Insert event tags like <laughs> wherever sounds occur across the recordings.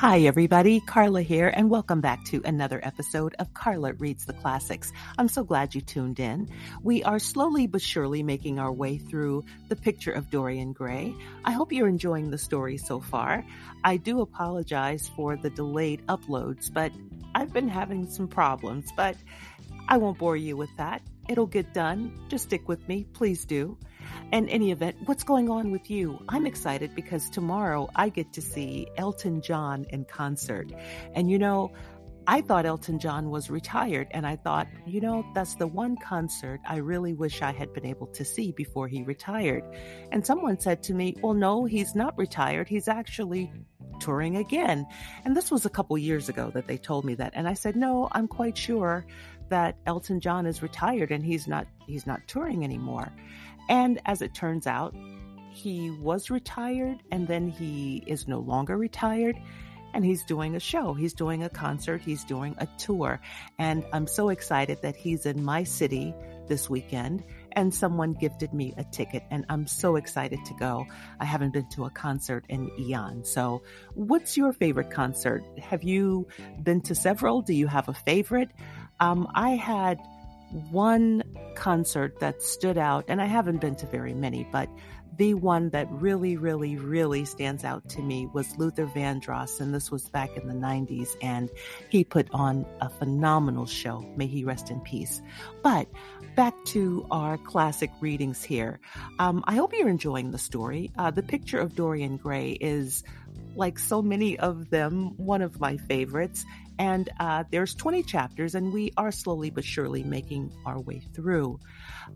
Hi, everybody. Carla here, and welcome back to another episode of Carla Reads the Classics. I'm so glad you tuned in. We are slowly but surely making our way through the picture of Dorian Gray. I hope you're enjoying the story so far. I do apologize for the delayed uploads, but I've been having some problems, but I won't bore you with that. It'll get done. Just stick with me. Please do. In any event, what's going on with you? I'm excited because tomorrow I get to see Elton John in concert. And you know, I thought Elton John was retired, and I thought, you know, that's the one concert I really wish I had been able to see before he retired. And someone said to me, well, no, he's not retired. He's actually touring again. And this was a couple years ago that they told me that. And I said, no, I'm quite sure that Elton John is retired and he's not he's not touring anymore. And as it turns out, he was retired and then he is no longer retired and he's doing a show. He's doing a concert. He's doing a tour. And I'm so excited that he's in my city this weekend and someone gifted me a ticket and I'm so excited to go. I haven't been to a concert in eon. So what's your favorite concert? Have you been to several? Do you have a favorite? Um, I had one concert that stood out, and I haven't been to very many, but the one that really, really, really stands out to me was Luther Vandross, and this was back in the 90s, and he put on a phenomenal show. May he rest in peace. But back to our classic readings here. Um, I hope you're enjoying the story. Uh, the picture of Dorian Gray is like so many of them, one of my favorites. And uh, there's 20 chapters, and we are slowly but surely making our way through.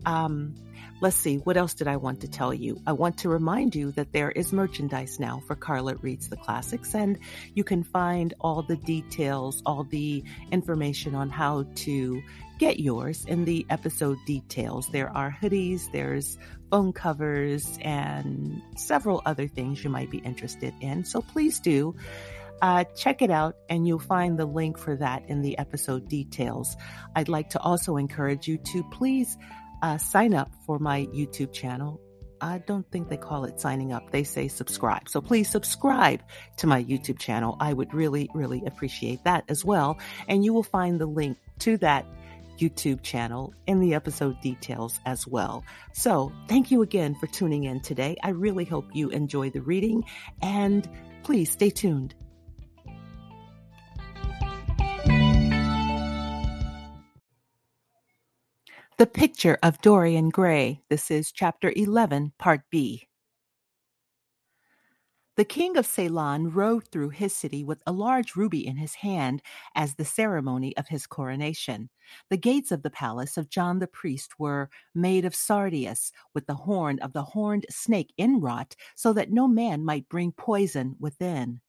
Um, let's see, what else did I want to tell you? I want to remind you that there is merchandise now for Carla Reads the Classics, and you can find all the details, all the information on how to get yours in the episode details. There are hoodies, there's phone covers, and several other things you might be interested in. So please do uh, check it out, and you'll find the link for that in the episode details. I'd like to also encourage you to please uh, sign up for my YouTube channel. I don't think they call it signing up. They say subscribe. So please subscribe to my YouTube channel. I would really, really appreciate that as well. And you will find the link to that YouTube channel in the episode details as well. So thank you again for tuning in today. I really hope you enjoy the reading and please stay tuned. The Picture of Dorian Gray. This is Chapter 11, Part B. The king of Ceylon rode through his city with a large ruby in his hand as the ceremony of his coronation. The gates of the palace of John the priest were made of sardius, with the horn of the horned snake inwrought, so that no man might bring poison within.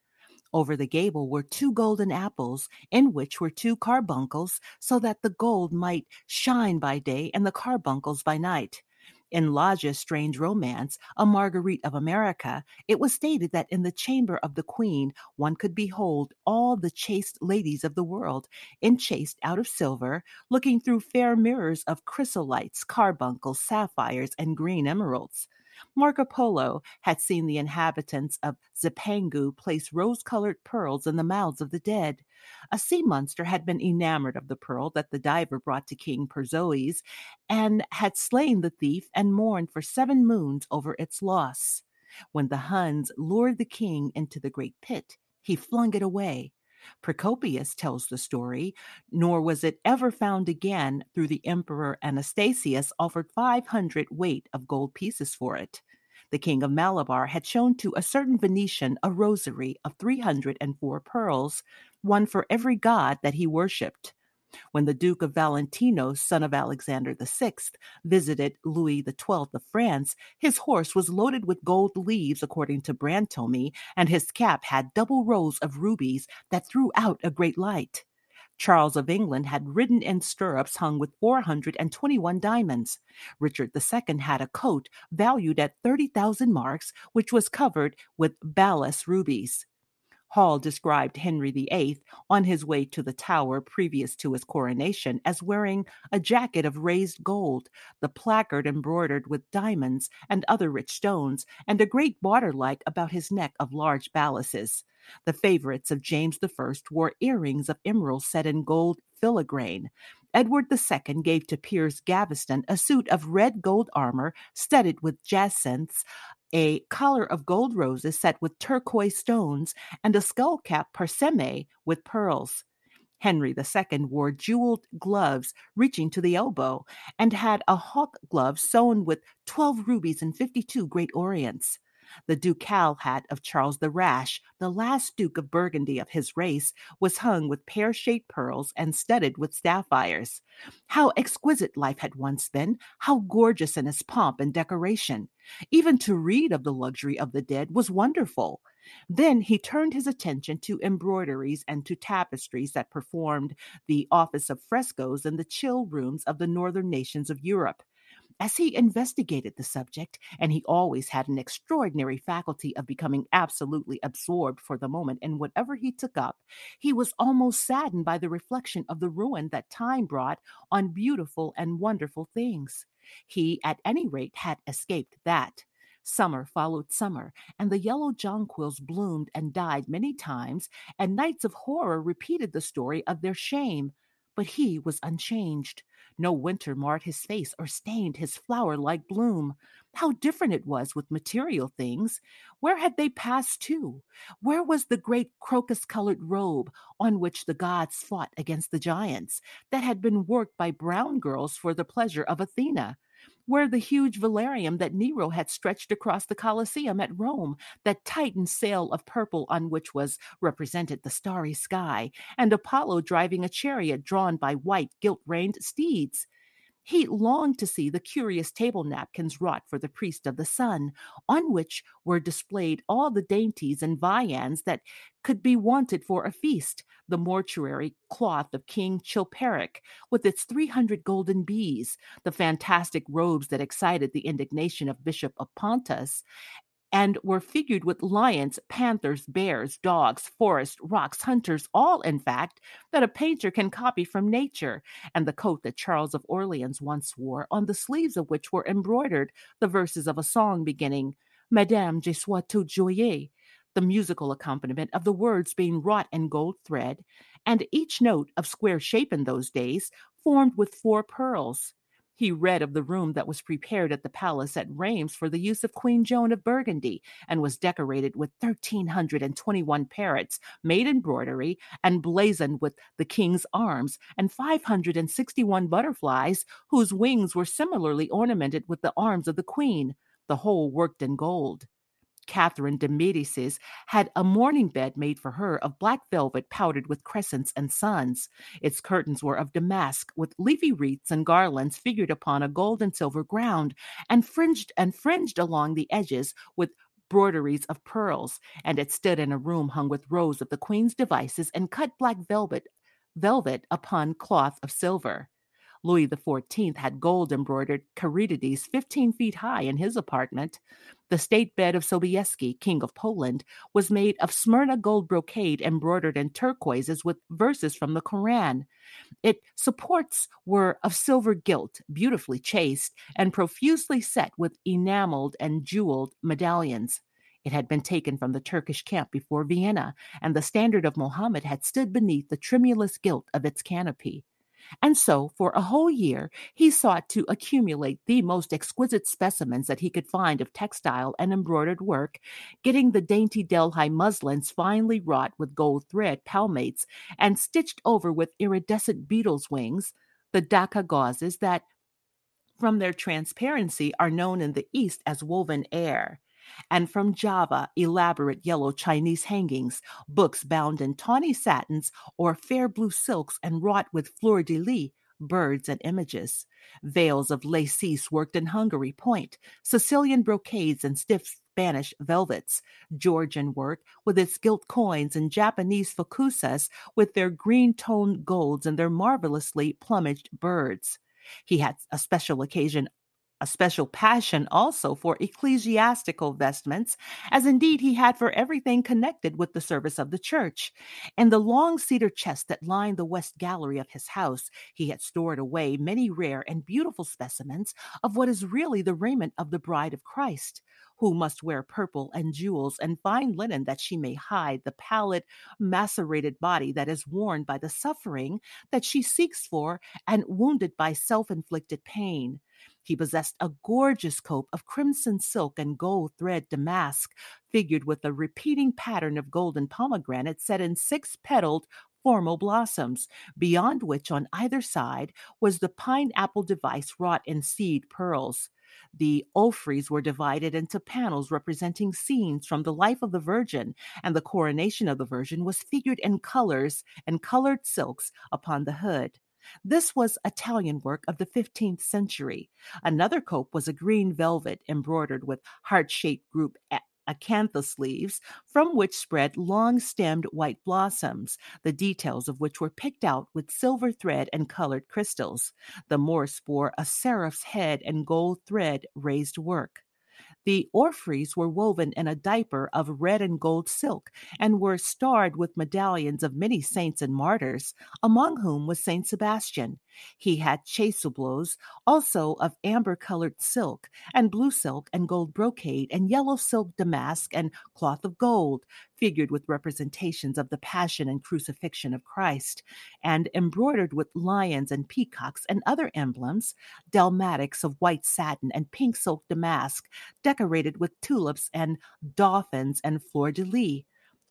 Over the gable were two golden apples, in which were two carbuncles, so that the gold might shine by day and the carbuncles by night. In Lodge's strange romance, A Margarite of America, it was stated that in the chamber of the queen one could behold all the chaste ladies of the world, enchased out of silver, looking through fair mirrors of chrysolites, carbuncles, sapphires, and green emeralds. Marco Polo had seen the inhabitants of Zipangu place rose colored pearls in the mouths of the dead. A sea monster had been enamored of the pearl that the diver brought to King Perozes, and had slain the thief and mourned for seven moons over its loss. When the Huns lured the king into the great pit, he flung it away. Procopius tells the story, nor was it ever found again through the emperor Anastasius offered 500 weight of gold pieces for it. The king of Malabar had shown to a certain Venetian a rosary of 304 pearls, one for every god that he worshipped. When the Duke of Valentino, son of Alexander VI, visited Louis XII of France, his horse was loaded with gold leaves, according to Brantome, and his cap had double rows of rubies that threw out a great light. Charles of England had ridden in stirrups hung with 421 diamonds. Richard II had a coat valued at 30,000 marks, which was covered with balas rubies. Hall described Henry VIII on his way to the Tower previous to his coronation as wearing a jacket of raised gold, the placard embroidered with diamonds and other rich stones, and a great border like about his neck of large balasses. The favorites of James I wore earrings of emeralds set in gold filigrane. Edward II gave to Piers Gaveston a suit of red gold armor studded with jacinths, a collar of gold roses set with turquoise stones, and a skull cap parsemé with pearls. Henry II wore jeweled gloves reaching to the elbow and had a hawk glove sewn with 12 rubies and 52 great orients. The ducal hat of Charles the Rash, the last Duke of Burgundy of his race, was hung with pear shaped pearls and studded with sapphires. How exquisite life had once been! How gorgeous in its pomp and decoration! Even to read of the luxury of the dead was wonderful. Then he turned his attention to embroideries and to tapestries that performed the office of frescoes in the chill rooms of the northern nations of Europe. As he investigated the subject, and he always had an extraordinary faculty of becoming absolutely absorbed for the moment in whatever he took up, he was almost saddened by the reflection of the ruin that time brought on beautiful and wonderful things. He, at any rate, had escaped that. Summer followed summer, and the yellow jonquils bloomed and died many times, and nights of horror repeated the story of their shame. But he was unchanged. No winter marred his face or stained his flower like bloom. How different it was with material things! Where had they passed to? Where was the great crocus colored robe on which the gods fought against the giants, that had been worked by brown girls for the pleasure of Athena? Where the huge velarium that Nero had stretched across the Colosseum at Rome, that Titan sail of purple on which was represented the starry sky, and Apollo driving a chariot drawn by white gilt reined steeds. He longed to see the curious table napkins wrought for the priest of the sun, on which were displayed all the dainties and viands that could be wanted for a feast, the mortuary cloth of King Chilperic, with its 300 golden bees, the fantastic robes that excited the indignation of Bishop of Pontus, and were figured with lions, panthers, bears, dogs, forests, rocks, hunters, all, in fact, that a painter can copy from nature, and the coat that Charles of Orleans once wore, on the sleeves of which were embroidered the verses of a song beginning, Madame, je suis tout joyeux, the musical accompaniment of the words being wrought in gold thread, and each note of square shape in those days formed with four pearls. He read of the room that was prepared at the palace at Reims for the use of Queen Joan of Burgundy and was decorated with 1,321 parrots made in and blazoned with the king's arms, and 561 butterflies whose wings were similarly ornamented with the arms of the queen, the whole worked in gold. Catherine de Medicis had a mourning bed made for her of black velvet powdered with crescents and suns. Its curtains were of damask, with leafy wreaths and garlands figured upon a gold and silver ground, and fringed and fringed along the edges with broideries of pearls, and it stood in a room hung with rows of the queen's devices and cut black velvet velvet upon cloth of silver. Louis XIV had gold embroidered caryatides 15 feet high in his apartment. The state bed of Sobieski, King of Poland, was made of Smyrna gold brocade embroidered in turquoises with verses from the Koran. Its supports were of silver gilt, beautifully chased, and profusely set with enameled and jeweled medallions. It had been taken from the Turkish camp before Vienna, and the standard of Mohammed had stood beneath the tremulous gilt of its canopy. And so, for a whole year, he sought to accumulate the most exquisite specimens that he could find of textile and embroidered work, getting the dainty Delhi muslins finely wrought with gold thread palmates and stitched over with iridescent beetles' wings, the Dhaka gauzes that, from their transparency, are known in the East as woven air and from Java, elaborate yellow Chinese hangings, books bound in tawny satins or fair blue silks and wrought with fleur de lis, birds and images, veils of lacis worked in Hungary point, Sicilian brocades and stiff Spanish velvets, Georgian work with its gilt coins, and Japanese fukuzas with their green toned golds and their marvelously plumaged birds. He had a special occasion a special passion also for ecclesiastical vestments, as indeed he had for everything connected with the service of the church. In the long cedar chest that lined the west gallery of his house, he had stored away many rare and beautiful specimens of what is really the raiment of the bride of Christ. Who must wear purple and jewels and fine linen that she may hide the pallid, macerated body that is worn by the suffering that she seeks for and wounded by self inflicted pain. He possessed a gorgeous cope of crimson silk and gold thread damask, figured with a repeating pattern of golden pomegranates set in six petaled formal blossoms, beyond which on either side was the pineapple device wrought in seed pearls. The orphreys were divided into panels representing scenes from the life of the Virgin, and the coronation of the Virgin was figured in colors and colored silks upon the hood. This was Italian work of the 15th century. Another cope was a green velvet embroidered with heart shaped group acanthus leaves, from which spread long stemmed white blossoms, the details of which were picked out with silver thread and colored crystals. The Morse bore a seraph's head and gold thread raised work. The orphreys were woven in a diaper of red and gold silk and were starred with medallions of many saints and martyrs, among whom was Saint Sebastian. He had chasubles also of amber colored silk, and blue silk and gold brocade, and yellow silk damask and cloth of gold, figured with representations of the passion and crucifixion of Christ, and embroidered with lions and peacocks and other emblems, dalmatics of white satin and pink silk damask, decorated with tulips and dolphins and fleur de lis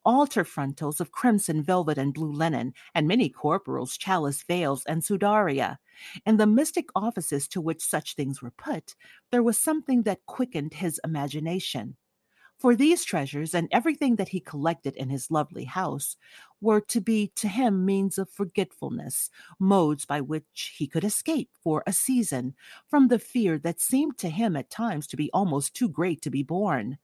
altar frontals of crimson velvet and blue linen, and many corporals, chalice veils, and sudaria. In the mystic offices to which such things were put, there was something that quickened his imagination. For these treasures and everything that he collected in his lovely house were to be to him means of forgetfulness, modes by which he could escape for a season from the fear that seemed to him at times to be almost too great to be borne.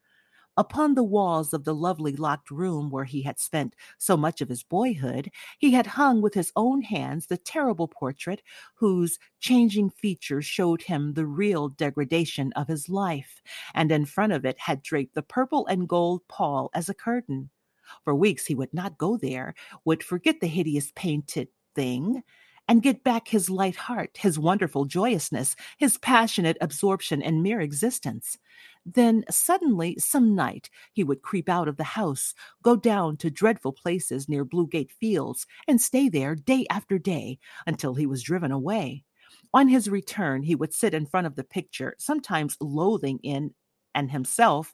Upon the walls of the lovely locked room where he had spent so much of his boyhood, he had hung with his own hands the terrible portrait whose changing features showed him the real degradation of his life, and in front of it had draped the purple and gold pall as a curtain. For weeks he would not go there, would forget the hideous painted thing, and get back his light heart, his wonderful joyousness, his passionate absorption in mere existence. Then suddenly, some night, he would creep out of the house, go down to dreadful places near Bluegate Fields, and stay there day after day until he was driven away. On his return, he would sit in front of the picture, sometimes loathing in and himself,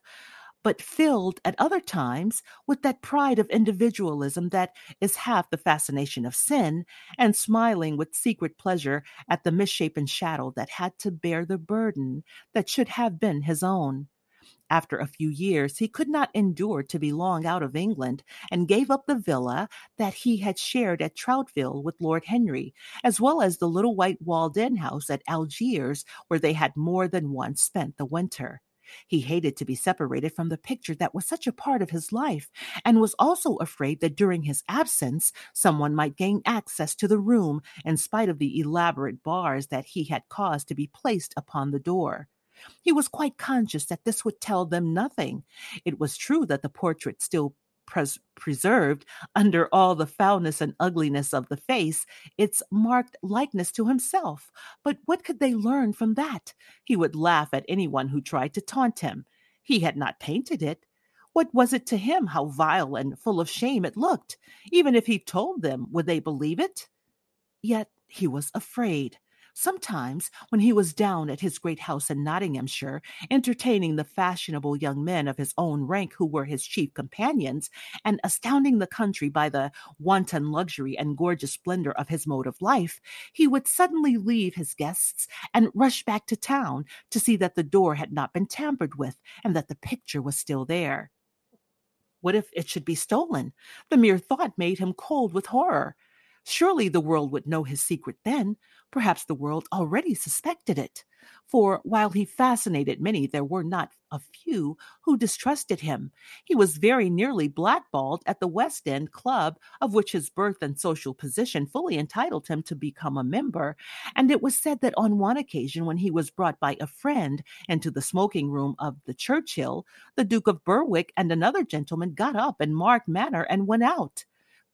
but filled at other times with that pride of individualism that is half the fascination of sin, and smiling with secret pleasure at the misshapen shadow that had to bear the burden that should have been his own. After a few years, he could not endure to be long out of England and gave up the villa that he had shared at Trouville with Lord Henry, as well as the little white walled in house at Algiers, where they had more than once spent the winter. He hated to be separated from the picture that was such a part of his life, and was also afraid that during his absence someone might gain access to the room in spite of the elaborate bars that he had caused to be placed upon the door. He was quite conscious that this would tell them nothing. It was true that the portrait still pres- preserved under all the foulness and ugliness of the face its marked likeness to himself. But what could they learn from that? He would laugh at anyone who tried to taunt him. He had not painted it. What was it to him how vile and full of shame it looked? Even if he told them, would they believe it? Yet he was afraid. Sometimes, when he was down at his great house in Nottinghamshire, entertaining the fashionable young men of his own rank who were his chief companions, and astounding the country by the wanton luxury and gorgeous splendor of his mode of life, he would suddenly leave his guests and rush back to town to see that the door had not been tampered with and that the picture was still there. What if it should be stolen? The mere thought made him cold with horror. Surely the world would know his secret then. Perhaps the world already suspected it. For while he fascinated many, there were not a few who distrusted him. He was very nearly blackballed at the West End Club, of which his birth and social position fully entitled him to become a member. And it was said that on one occasion, when he was brought by a friend into the smoking room of the Churchill, the Duke of Berwick and another gentleman got up in marked manner and went out.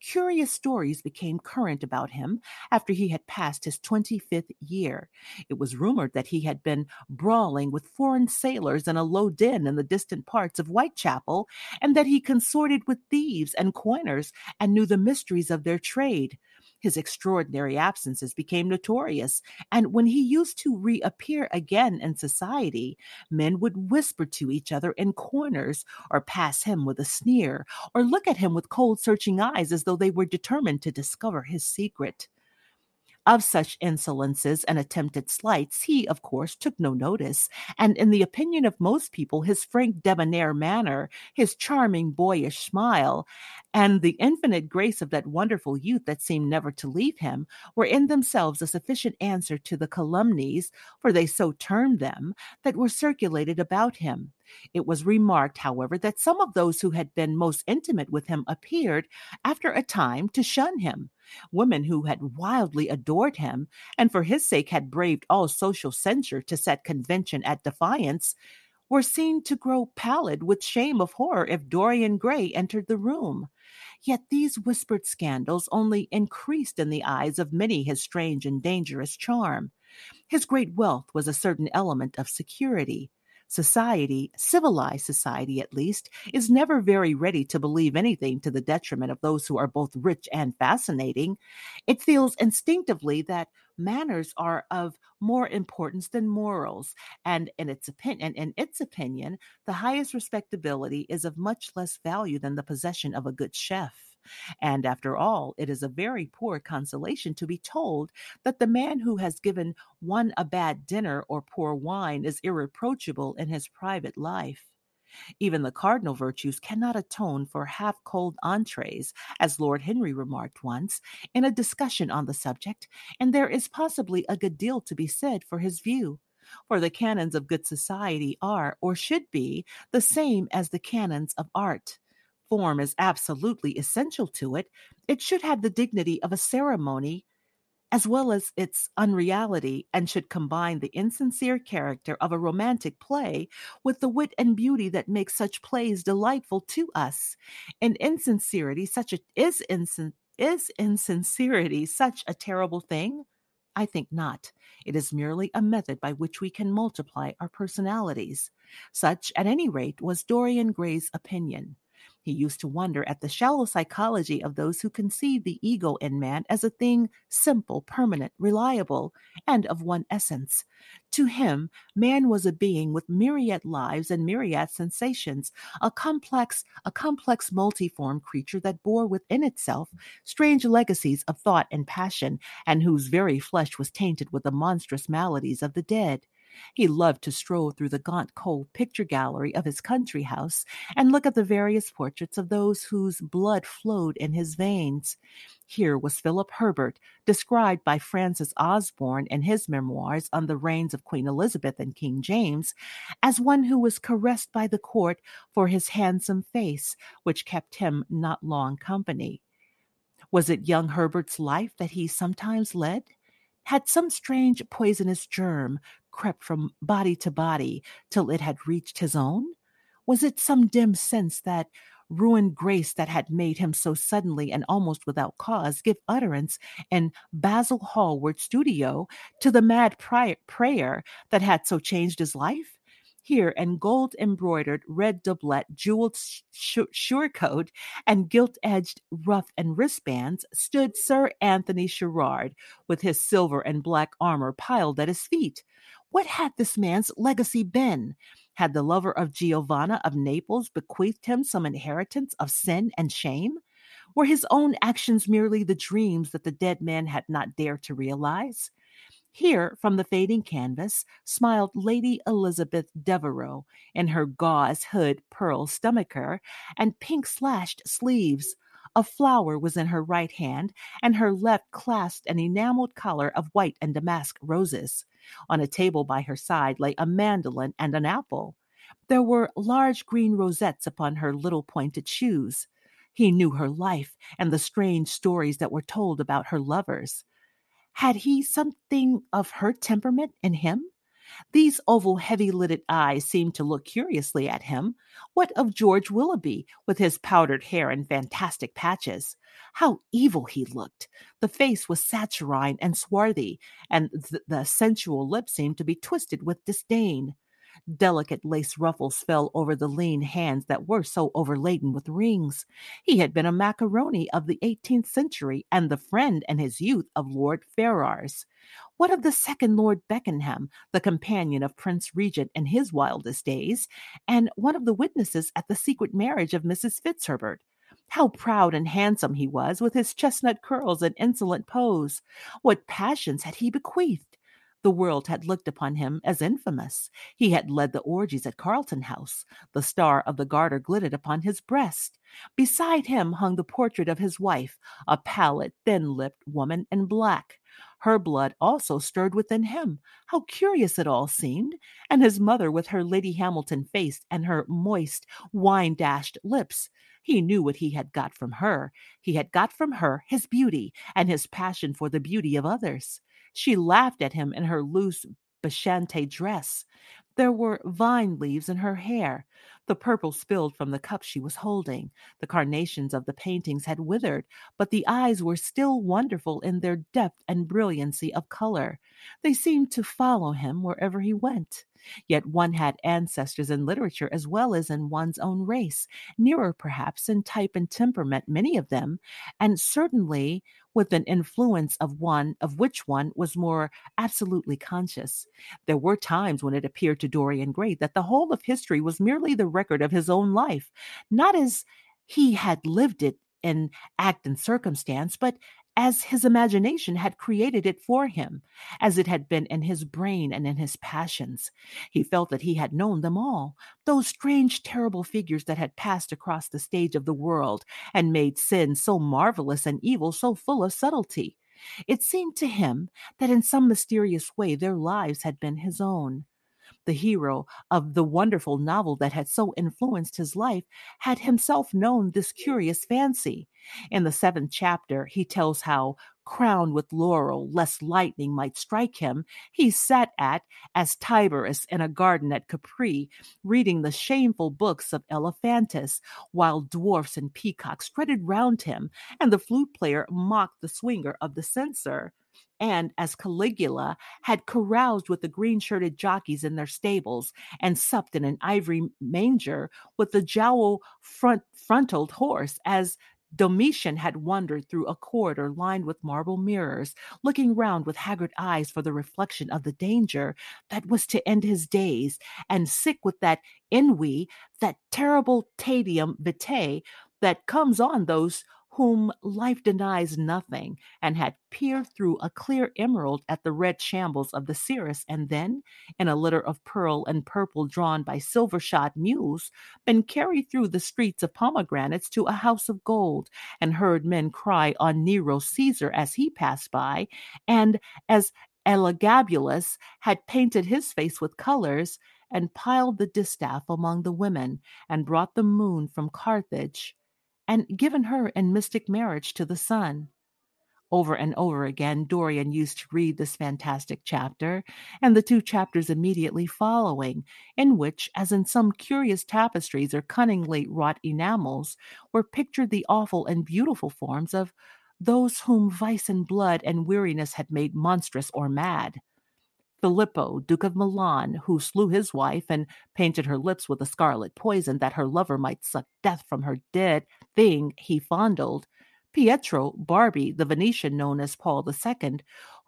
Curious stories became current about him after he had passed his 25th year. It was rumored that he had been brawling with foreign sailors in a low den in the distant parts of Whitechapel, and that he consorted with thieves and coiners and knew the mysteries of their trade. His extraordinary absences became notorious, and when he used to reappear again in society, men would whisper to each other in corners, or pass him with a sneer, or look at him with cold, searching eyes as though they were determined to discover his secret. Of such insolences and attempted slights, he, of course, took no notice, and in the opinion of most people, his frank debonair manner, his charming boyish smile, and the infinite grace of that wonderful youth that seemed never to leave him were in themselves a sufficient answer to the calumnies, for they so termed them, that were circulated about him. It was remarked, however, that some of those who had been most intimate with him appeared, after a time, to shun him. Women who had wildly adored him, and for his sake had braved all social censure to set convention at defiance, were seen to grow pallid with shame of horror if Dorian Gray entered the room. Yet these whispered scandals only increased in the eyes of many his strange and dangerous charm. His great wealth was a certain element of security. Society, civilized society at least, is never very ready to believe anything to the detriment of those who are both rich and fascinating. It feels instinctively that manners are of more importance than morals, and in its opinion, in its opinion, the highest respectability is of much less value than the possession of a good chef. And after all, it is a very poor consolation to be told that the man who has given one a bad dinner or poor wine is irreproachable in his private life. Even the cardinal virtues cannot atone for half cold entrees, as Lord Henry remarked once in a discussion on the subject, and there is possibly a good deal to be said for his view. For the canons of good society are, or should be, the same as the canons of art form is absolutely essential to it, it should have the dignity of a ceremony as well as its unreality and should combine the insincere character of a romantic play with the wit and beauty that make such plays delightful to us. In insincerity, such a is insin- is insincerity such a terrible thing? I think not. It is merely a method by which we can multiply our personalities. Such, at any rate, was Dorian Gray's opinion. He used to wonder at the shallow psychology of those who conceive the ego in man as a thing simple, permanent, reliable, and of one essence. To him, man was a being with myriad lives and myriad sensations, a complex, a complex multiform creature that bore within itself strange legacies of thought and passion, and whose very flesh was tainted with the monstrous maladies of the dead. He loved to stroll through the gaunt cold picture gallery of his country house and look at the various portraits of those whose blood flowed in his veins. Here was Philip Herbert, described by Francis Osborne in his memoirs on the reigns of Queen Elizabeth and King James, as one who was caressed by the court for his handsome face, which kept him not long company. Was it young Herbert's life that he sometimes led? Had some strange poisonous germ crept from body to body till it had reached his own? Was it some dim sense that ruined grace that had made him so suddenly and almost without cause give utterance in Basil Hallward's studio to the mad prayer that had so changed his life? Here, in gold embroidered red doublet, jeweled surcoat, and gilt edged ruff and wristbands, stood Sir Anthony Sherard, with his silver and black armor piled at his feet. What had this man's legacy been? Had the lover of Giovanna of Naples bequeathed him some inheritance of sin and shame? Were his own actions merely the dreams that the dead man had not dared to realize? Here, from the fading canvas, smiled Lady Elizabeth Devereux in her gauze hood pearl stomacher and pink slashed sleeves, A flower was in her right hand, and her left clasped an enameled collar of white and damask roses. On a table by her side lay a mandolin and an apple. There were large green rosettes upon her little pointed shoes. He knew her life and the strange stories that were told about her lovers. Had he something of her temperament in him? These oval, heavy lidded eyes seemed to look curiously at him. What of George Willoughby, with his powdered hair and fantastic patches? How evil he looked! The face was saturnine and swarthy, and th- the sensual lips seemed to be twisted with disdain. Delicate lace ruffles fell over the lean hands that were so overladen with rings. He had been a macaroni of the eighteenth century and the friend in his youth of Lord Ferrars. What of the second Lord Beckenham, the companion of Prince Regent in his wildest days, and one of the witnesses at the secret marriage of Mrs. Fitzherbert? How proud and handsome he was, with his chestnut curls and insolent pose! What passions had he bequeathed! The world had looked upon him as infamous. He had led the orgies at Carlton House. The star of the Garter glittered upon his breast. Beside him hung the portrait of his wife, a pallid, thin lipped woman in black. Her blood also stirred within him. How curious it all seemed! And his mother with her Lady Hamilton face and her moist, wine dashed lips. He knew what he had got from her. He had got from her his beauty and his passion for the beauty of others. She laughed at him in her loose Bacchante dress. There were vine leaves in her hair. The purple spilled from the cup she was holding. The carnations of the paintings had withered, but the eyes were still wonderful in their depth and brilliancy of color. They seemed to follow him wherever he went. Yet one had ancestors in literature as well as in one's own race, nearer perhaps in type and temperament, many of them, and certainly with an influence of one of which one was more absolutely conscious. There were times when it appeared to Dorian Gray that the whole of history was merely the record of his own life, not as he had lived it in act and circumstance, but as his imagination had created it for him, as it had been in his brain and in his passions. He felt that he had known them all, those strange, terrible figures that had passed across the stage of the world and made sin so marvelous and evil so full of subtlety. It seemed to him that in some mysterious way their lives had been his own the hero of the wonderful novel that had so influenced his life, had himself known this curious fancy. In the seventh chapter, he tells how, crowned with laurel, lest lightning might strike him, he sat at, as Tiberius in a garden at Capri, reading the shameful books of Elephantis, while dwarfs and peacocks strutted round him, and the flute player mocked the swinger of the censer and as Caligula had caroused with the green shirted jockeys in their stables and supped in an ivory manger with the jowl front frontaled horse, as Domitian had wandered through a corridor lined with marble mirrors, looking round with haggard eyes for the reflection of the danger that was to end his days, and sick with that ennui, that terrible tedium vitae that comes on those whom life denies nothing, and had peered through a clear emerald at the red shambles of the cirrus, and then, in a litter of pearl and purple drawn by silver shod mules, been carried through the streets of pomegranates to a house of gold, and heard men cry on Nero Caesar as he passed by, and as Elagabalus had painted his face with colors, and piled the distaff among the women, and brought the moon from Carthage and given her in mystic marriage to the sun. Over and over again, Dorian used to read this fantastic chapter, and the two chapters immediately following, in which, as in some curious tapestries or cunningly wrought enamels, were pictured the awful and beautiful forms of those whom vice and blood and weariness had made monstrous or mad. Filippo, Duke of Milan, who slew his wife and painted her lips with a scarlet poison that her lover might suck death from her dead thing he fondled. Pietro Barbi, the Venetian known as Paul II,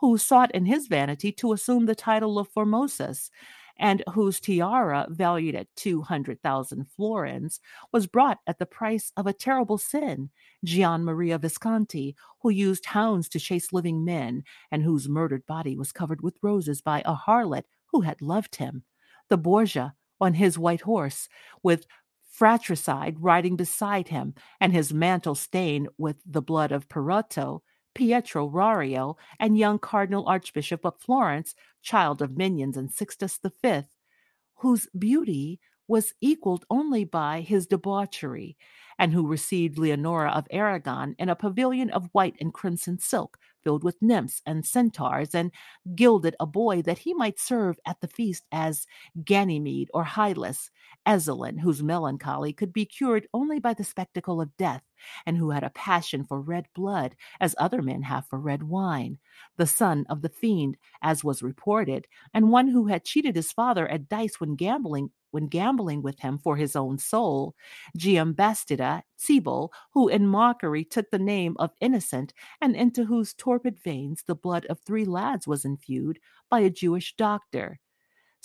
who sought in his vanity to assume the title of Formosus, and whose tiara, valued at 200,000 florins, was brought at the price of a terrible sin, Gian Maria Visconti, who used hounds to chase living men, and whose murdered body was covered with roses by a harlot who had loved him, the Borgia on his white horse, with fratricide riding beside him, and his mantle stained with the blood of Perotto, Pietro Riario, and young Cardinal Archbishop of Florence, child of minions and Sixtus V, whose beauty was equaled only by his debauchery, and who received Leonora of Aragon in a pavilion of white and crimson silk, filled with nymphs and centaurs, and gilded a boy that he might serve at the feast as Ganymede or Hylas, Ezzelin, whose melancholy could be cured only by the spectacle of death, and who had a passion for red blood, as other men have for red wine, the son of the fiend, as was reported, and one who had cheated his father at dice when gambling when gambling with him for his own soul, Giambattista Cebal, who in mockery took the name of Innocent, and into whose torpid veins the blood of three lads was infused by a Jewish doctor.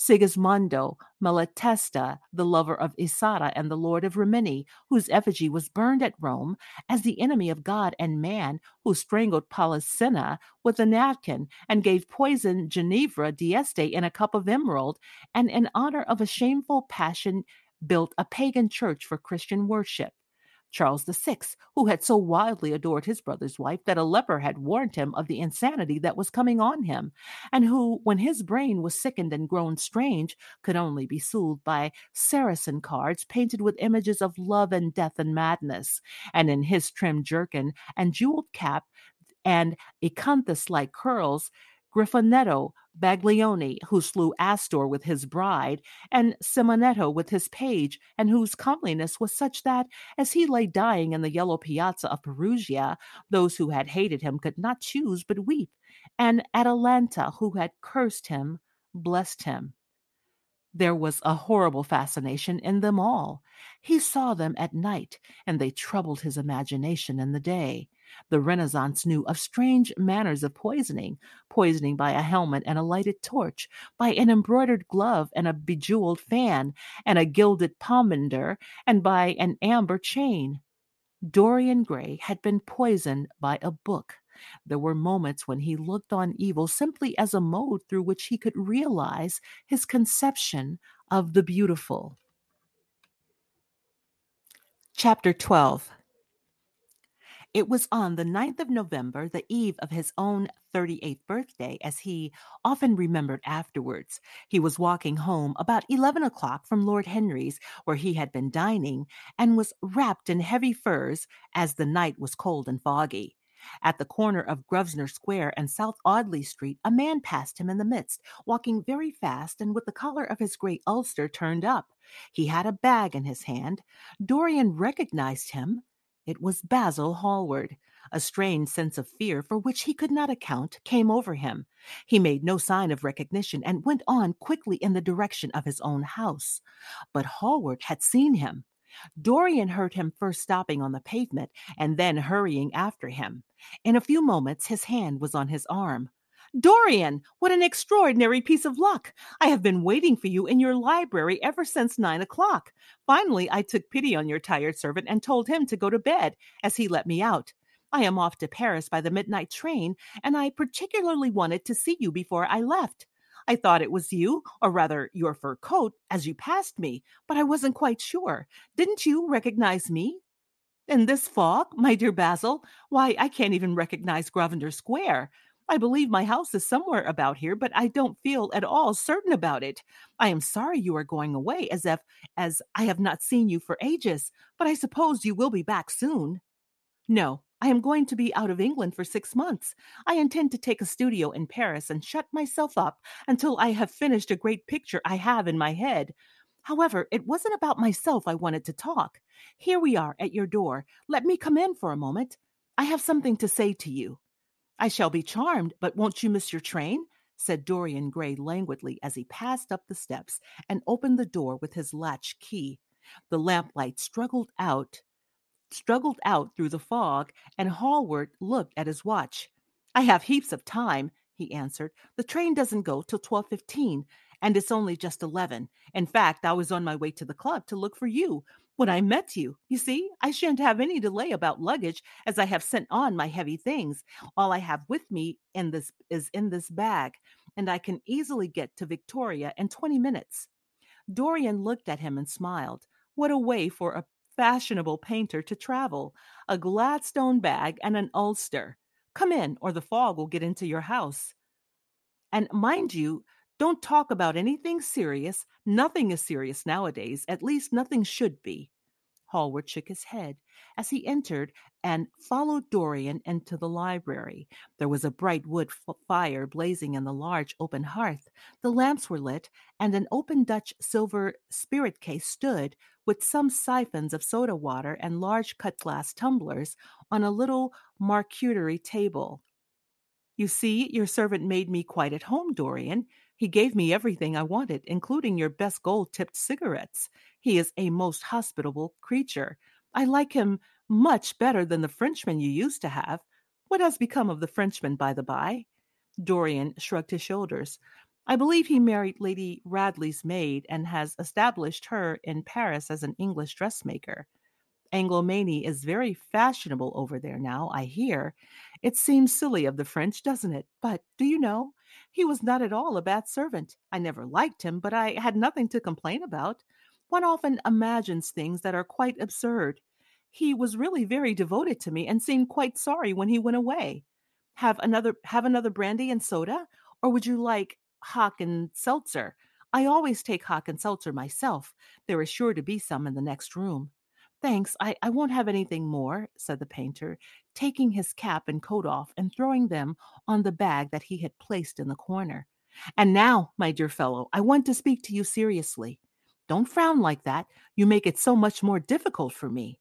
Sigismondo Malatesta, the lover of Isotta and the lord of Rimini, whose effigy was burned at Rome as the enemy of God and man, who strangled Polissena with a napkin and gave poison Ginevra d'Este in a cup of emerald, and in honor of a shameful passion built a pagan church for Christian worship. Charles VI, who had so wildly adored his brother's wife that a leper had warned him of the insanity that was coming on him, and who, when his brain was sickened and grown strange, could only be soothed by Saracen cards painted with images of love and death and madness, and in his trim jerkin and jeweled cap and acanthus like curls, Grifonetto Baglioni, who slew Astor with his bride, and Simonetto with his page, and whose comeliness was such that, as he lay dying in the yellow piazza of Perugia, those who had hated him could not choose but weep, and Atalanta, who had cursed him, blessed him. There was a horrible fascination in them all. He saw them at night, and they troubled his imagination in the day. The Renaissance knew of strange manners of poisoning poisoning by a helmet and a lighted torch, by an embroidered glove and a bejeweled fan, and a gilded pomander, and by an amber chain. Dorian Gray had been poisoned by a book. There were moments when he looked on evil simply as a mode through which he could realize his conception of the beautiful. Chapter 12 it was on the 9th of November, the eve of his own 38th birthday, as he often remembered afterwards. He was walking home about 11 o'clock from Lord Henry's, where he had been dining, and was wrapped in heavy furs, as the night was cold and foggy. At the corner of Grosvenor Square and South Audley Street, a man passed him in the midst, walking very fast and with the collar of his great ulster turned up. He had a bag in his hand. Dorian recognized him. It was Basil Hallward. A strange sense of fear, for which he could not account, came over him. He made no sign of recognition and went on quickly in the direction of his own house. But Hallward had seen him. Dorian heard him first stopping on the pavement and then hurrying after him. In a few moments, his hand was on his arm. Dorian, what an extraordinary piece of luck! I have been waiting for you in your library ever since nine o'clock. Finally, I took pity on your tired servant and told him to go to bed, as he let me out. I am off to Paris by the midnight train, and I particularly wanted to see you before I left. I thought it was you, or rather your fur coat, as you passed me, but I wasn't quite sure. Didn't you recognize me? In this fog, <laughs> my dear Basil? Why, I can't even recognize Grosvenor Square. I believe my house is somewhere about here, but I don't feel at all certain about it. I am sorry you are going away, as if as I have not seen you for ages, but I suppose you will be back soon. No, I am going to be out of England for six months. I intend to take a studio in Paris and shut myself up until I have finished a great picture I have in my head. However, it wasn't about myself I wanted to talk. Here we are at your door. Let me come in for a moment. I have something to say to you. I shall be charmed, but won't you miss your train? said Dorian Gray languidly as he passed up the steps and opened the door with his latch key. The lamplight struggled out, struggled out through the fog, and Hallward looked at his watch. I have heaps of time, he answered. The train doesn't go till twelve fifteen, and it's only just eleven. In fact, I was on my way to the club to look for you, when I met you. You see, I shan't have any delay about luggage as I have sent on my heavy things. All I have with me in this is in this bag, and I can easily get to Victoria in 20 minutes. Dorian looked at him and smiled. What a way for a fashionable painter to travel! A Gladstone bag and an ulster. Come in, or the fog will get into your house. And mind you, don't talk about anything serious. Nothing is serious nowadays. At least nothing should be. Hallward shook his head as he entered and followed Dorian into the library. There was a bright wood f- fire blazing in the large open hearth. The lamps were lit, and an open Dutch silver spirit case stood with some siphons of soda water and large cut glass tumblers on a little marqueterie table. You see, your servant made me quite at home, Dorian. He gave me everything I wanted, including your best gold tipped cigarettes. He is a most hospitable creature. I like him much better than the Frenchman you used to have. What has become of the Frenchman, by the by? Dorian shrugged his shoulders. I believe he married Lady Radley's maid and has established her in Paris as an English dressmaker. Anglomanie is very fashionable over there now, I hear. It seems silly of the French, doesn't it? But do you know, he was not at all a bad servant. I never liked him, but I had nothing to complain about. One often imagines things that are quite absurd. He was really very devoted to me and seemed quite sorry when he went away. Have another have another brandy and soda? Or would you like hock and seltzer? I always take hock and seltzer myself. There is sure to be some in the next room. Thanks, I, I won't have anything more, said the painter, taking his cap and coat off and throwing them on the bag that he had placed in the corner. And now, my dear fellow, I want to speak to you seriously. Don't frown like that. You make it so much more difficult for me.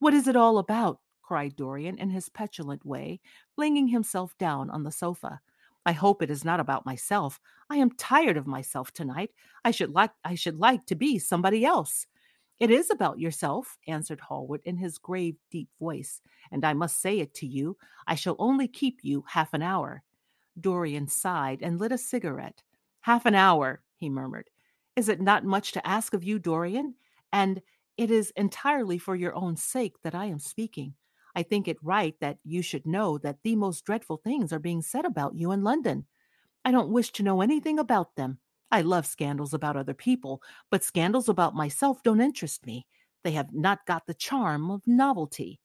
What is it all about? cried Dorian in his petulant way, flinging himself down on the sofa. I hope it is not about myself. I am tired of myself tonight. I should like I should like to be somebody else. It is about yourself, answered Hallward in his grave, deep voice, and I must say it to you. I shall only keep you half an hour. Dorian sighed and lit a cigarette. Half an hour, he murmured. Is it not much to ask of you, Dorian? And it is entirely for your own sake that I am speaking. I think it right that you should know that the most dreadful things are being said about you in London. I don't wish to know anything about them. I love scandals about other people, but scandals about myself don't interest me. They have not got the charm of novelty.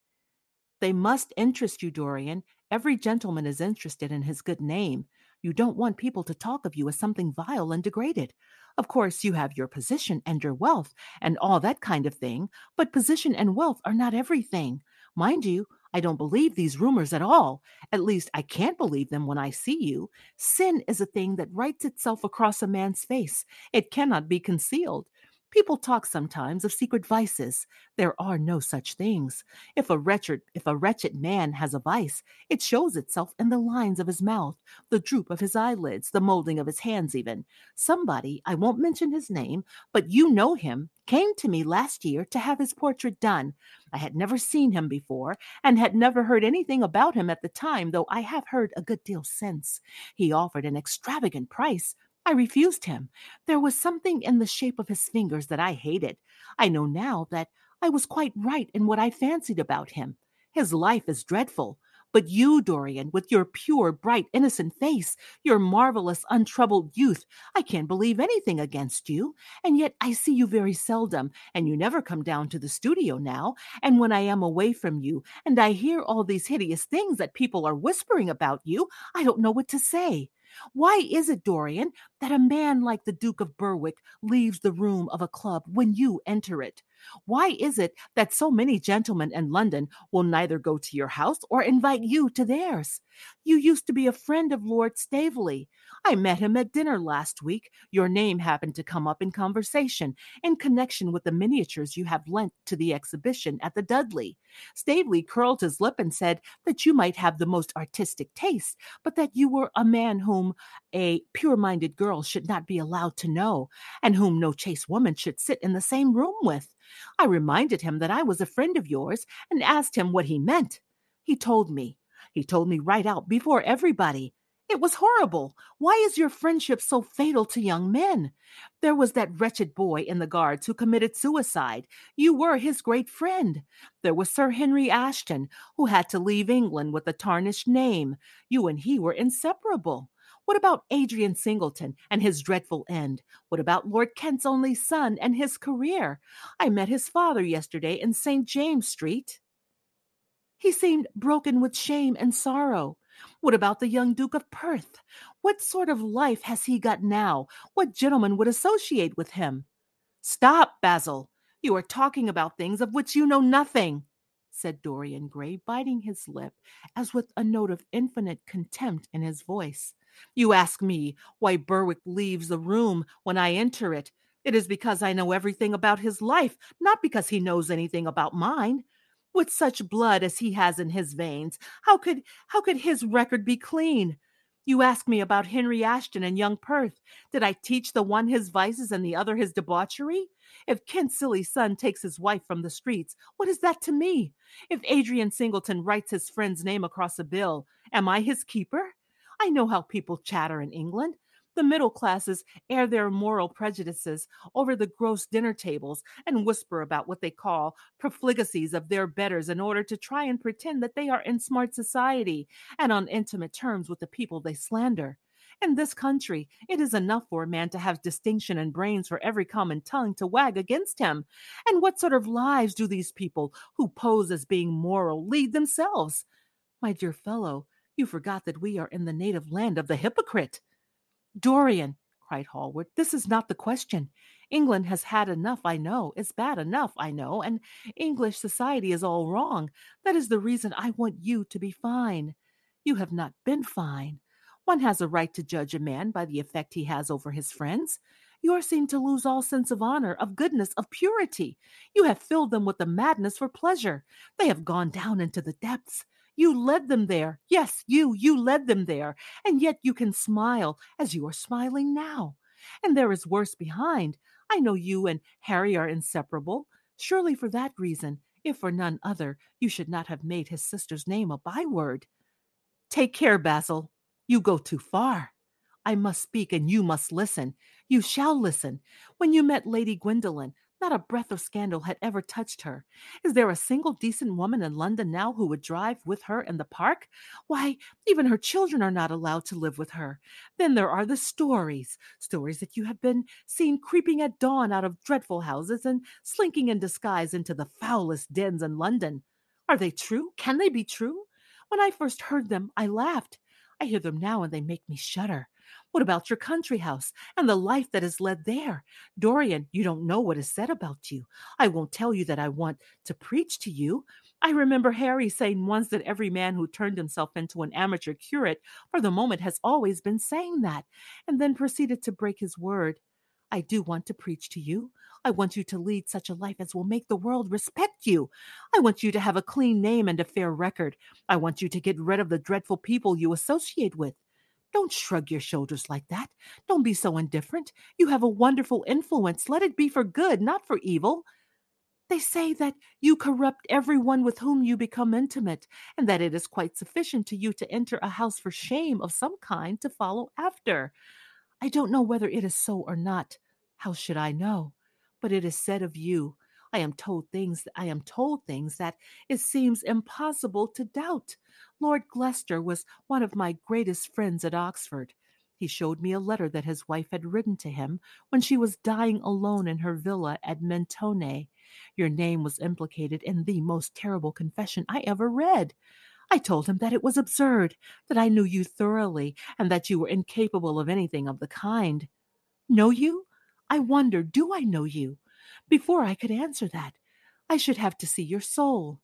They must interest you, Dorian. Every gentleman is interested in his good name. You don't want people to talk of you as something vile and degraded. Of course, you have your position and your wealth and all that kind of thing, but position and wealth are not everything. Mind you, I don't believe these rumors at all. At least, I can't believe them when I see you. Sin is a thing that writes itself across a man's face, it cannot be concealed. People talk sometimes of secret vices. There are no such things. If a wretched if a wretched man has a vice, it shows itself in the lines of his mouth, the droop of his eyelids, the molding of his hands even. Somebody, I won't mention his name, but you know him, came to me last year to have his portrait done. I had never seen him before and had never heard anything about him at the time, though I have heard a good deal since. He offered an extravagant price, I refused him. There was something in the shape of his fingers that I hated. I know now that I was quite right in what I fancied about him. His life is dreadful. But you, Dorian, with your pure, bright, innocent face, your marvelous, untroubled youth, I can't believe anything against you. And yet I see you very seldom, and you never come down to the studio now. And when I am away from you, and I hear all these hideous things that people are whispering about you, I don't know what to say. Why is it, Dorian, that a man like the Duke of Berwick leaves the room of a club when you enter it? Why is it that so many gentlemen in London will neither go to your house or invite you to theirs? You used to be a friend of Lord Staveley. I met him at dinner last week. Your name happened to come up in conversation in connection with the miniatures you have lent to the exhibition at the Dudley. Staveley curled his lip and said that you might have the most artistic taste, but that you were a man whom a pure minded girl should not be allowed to know, and whom no chaste woman should sit in the same room with. I reminded him that I was a friend of yours and asked him what he meant. He told me. He told me right out before everybody. It was horrible. Why is your friendship so fatal to young men? There was that wretched boy in the guards who committed suicide. You were his great friend. There was Sir Henry Ashton, who had to leave England with a tarnished name. You and he were inseparable. What about Adrian Singleton and his dreadful end? What about Lord Kent's only son and his career? I met his father yesterday in St. James Street. He seemed broken with shame and sorrow. What about the young Duke of Perth? What sort of life has he got now? What gentleman would associate with him? Stop, Basil. You are talking about things of which you know nothing, said Dorian Gray, biting his lip, as with a note of infinite contempt in his voice. You ask me why Berwick leaves the room when I enter it. It is because I know everything about his life, not because he knows anything about mine. With such blood as he has in his veins, how could how could his record be clean? You ask me about Henry Ashton and young Perth. Did I teach the one his vices and the other his debauchery? If Kent's silly son takes his wife from the streets, what is that to me? If Adrian Singleton writes his friend's name across a bill, am I his keeper? I know how people chatter in England. The middle classes air their moral prejudices over the gross dinner tables and whisper about what they call profligacies of their betters in order to try and pretend that they are in smart society and on intimate terms with the people they slander. In this country, it is enough for a man to have distinction and brains for every common tongue to wag against him. And what sort of lives do these people who pose as being moral lead themselves? My dear fellow, you forgot that we are in the native land of the hypocrite. Dorian, cried Hallward, this is not the question. England has had enough, I know. It's bad enough, I know, and English society is all wrong. That is the reason I want you to be fine. You have not been fine. One has a right to judge a man by the effect he has over his friends. You Yours seem to lose all sense of honor, of goodness, of purity. You have filled them with the madness for pleasure. They have gone down into the depths. You led them there. Yes, you, you led them there. And yet you can smile as you are smiling now. And there is worse behind. I know you and Harry are inseparable. Surely for that reason, if for none other, you should not have made his sister's name a byword. Take care, Basil. You go too far. I must speak and you must listen. You shall listen. When you met Lady Gwendolen, not a breath of scandal had ever touched her. Is there a single decent woman in London now who would drive with her in the park? Why, even her children are not allowed to live with her. Then there are the stories stories that you have been seen creeping at dawn out of dreadful houses and slinking in disguise into the foulest dens in London. Are they true? Can they be true? When I first heard them, I laughed. I hear them now and they make me shudder. What about your country house and the life that is led there? Dorian, you don't know what is said about you. I won't tell you that I want to preach to you. I remember Harry saying once that every man who turned himself into an amateur curate for the moment has always been saying that, and then proceeded to break his word. I do want to preach to you. I want you to lead such a life as will make the world respect you. I want you to have a clean name and a fair record. I want you to get rid of the dreadful people you associate with. Don't shrug your shoulders like that. Don't be so indifferent. You have a wonderful influence. Let it be for good, not for evil. They say that you corrupt everyone with whom you become intimate, and that it is quite sufficient to you to enter a house for shame of some kind to follow after. I don't know whether it is so or not. How should I know? But it is said of you. I am told things I am told things that it seems impossible to doubt. Lord Gloucester was one of my greatest friends at Oxford. He showed me a letter that his wife had written to him when she was dying alone in her villa at Mentone. Your name was implicated in the most terrible confession I ever read. I told him that it was absurd, that I knew you thoroughly, and that you were incapable of anything of the kind. Know you? I wonder, do I know you? Before I could answer that, I should have to see your soul.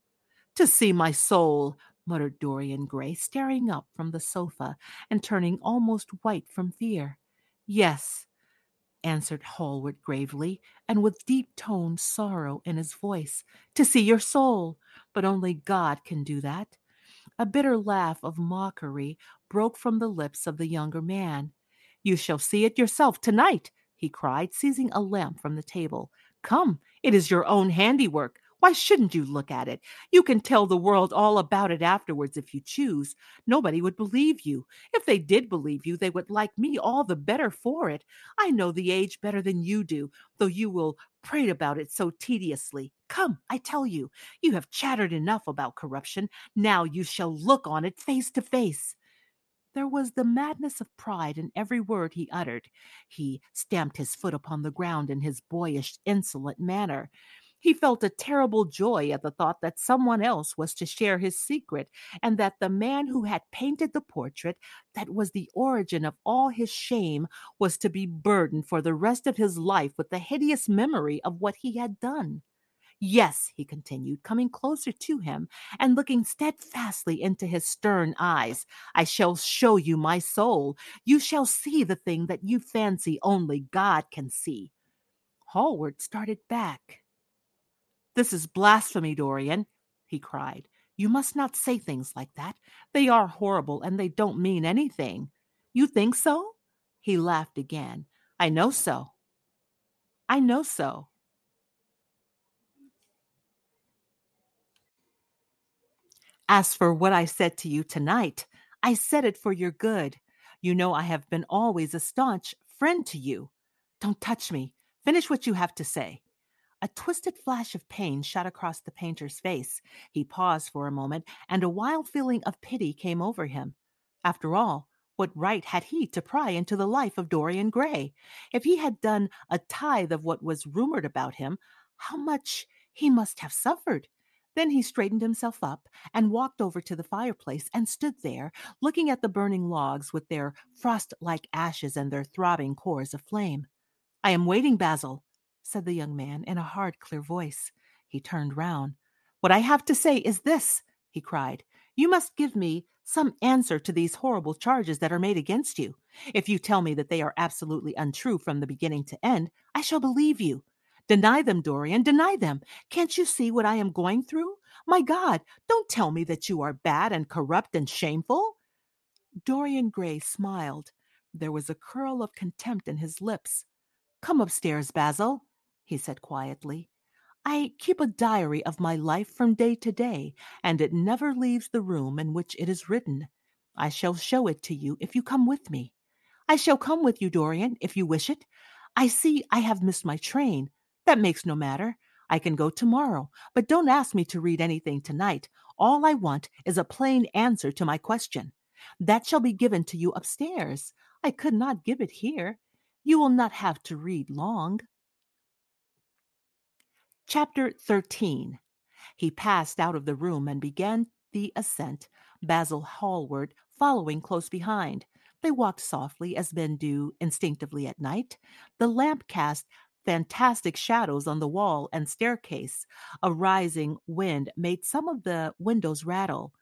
To see my soul, muttered Dorian Gray, staring up from the sofa and turning almost white from fear. Yes, answered Hallward gravely, and with deep toned sorrow in his voice, to see your soul. But only God can do that. A bitter laugh of mockery broke from the lips of the younger man. You shall see it yourself tonight, he cried, seizing a lamp from the table. Come, it is your own handiwork. Why shouldn't you look at it? You can tell the world all about it afterwards if you choose. Nobody would believe you. If they did believe you, they would like me all the better for it. I know the age better than you do, though you will prate about it so tediously. Come, I tell you, you have chattered enough about corruption. Now you shall look on it face to face. There was the madness of pride in every word he uttered. He stamped his foot upon the ground in his boyish, insolent manner. He felt a terrible joy at the thought that someone else was to share his secret, and that the man who had painted the portrait that was the origin of all his shame was to be burdened for the rest of his life with the hideous memory of what he had done. Yes, he continued, coming closer to him and looking steadfastly into his stern eyes, I shall show you my soul. You shall see the thing that you fancy only God can see. Hallward started back. This is blasphemy, Dorian, he cried. You must not say things like that. They are horrible and they don't mean anything. You think so? He laughed again. I know so. I know so. As for what I said to you tonight, I said it for your good. You know I have been always a staunch friend to you. Don't touch me. Finish what you have to say. A twisted flash of pain shot across the painter's face. He paused for a moment, and a wild feeling of pity came over him. After all, what right had he to pry into the life of Dorian Gray? If he had done a tithe of what was rumored about him, how much he must have suffered. Then he straightened himself up and walked over to the fireplace and stood there, looking at the burning logs with their frost like ashes and their throbbing cores of flame. I am waiting, Basil, said the young man in a hard, clear voice. He turned round. What I have to say is this, he cried. You must give me some answer to these horrible charges that are made against you. If you tell me that they are absolutely untrue from the beginning to end, I shall believe you. Deny them, Dorian, deny them. Can't you see what I am going through? My God, don't tell me that you are bad and corrupt and shameful. Dorian Gray smiled. There was a curl of contempt in his lips. Come upstairs, Basil, he said quietly. I keep a diary of my life from day to day, and it never leaves the room in which it is written. I shall show it to you if you come with me. I shall come with you, Dorian, if you wish it. I see I have missed my train. That makes no matter. I can go tomorrow, but don't ask me to read anything tonight. All I want is a plain answer to my question. That shall be given to you upstairs. I could not give it here. You will not have to read long. Chapter 13 He passed out of the room and began the ascent, Basil Hallward following close behind. They walked softly, as men do instinctively at night. The lamp cast fantastic shadows on the wall and staircase. A rising wind made some of the windows rattle.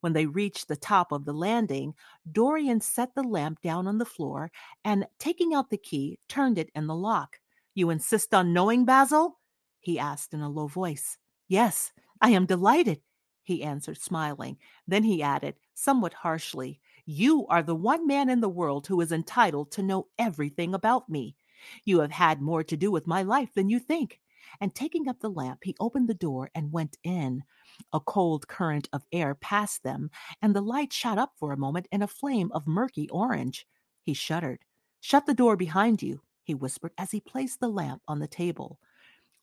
When they reached the top of the landing, Dorian set the lamp down on the floor and, taking out the key, turned it in the lock. You insist on knowing, Basil? he asked in a low voice. Yes, I am delighted, he answered, smiling. Then he added, somewhat harshly, You are the one man in the world who is entitled to know everything about me. You have had more to do with my life than you think. And taking up the lamp, he opened the door and went in. A cold current of air passed them, and the light shot up for a moment in a flame of murky orange. He shuddered. Shut the door behind you, he whispered as he placed the lamp on the table.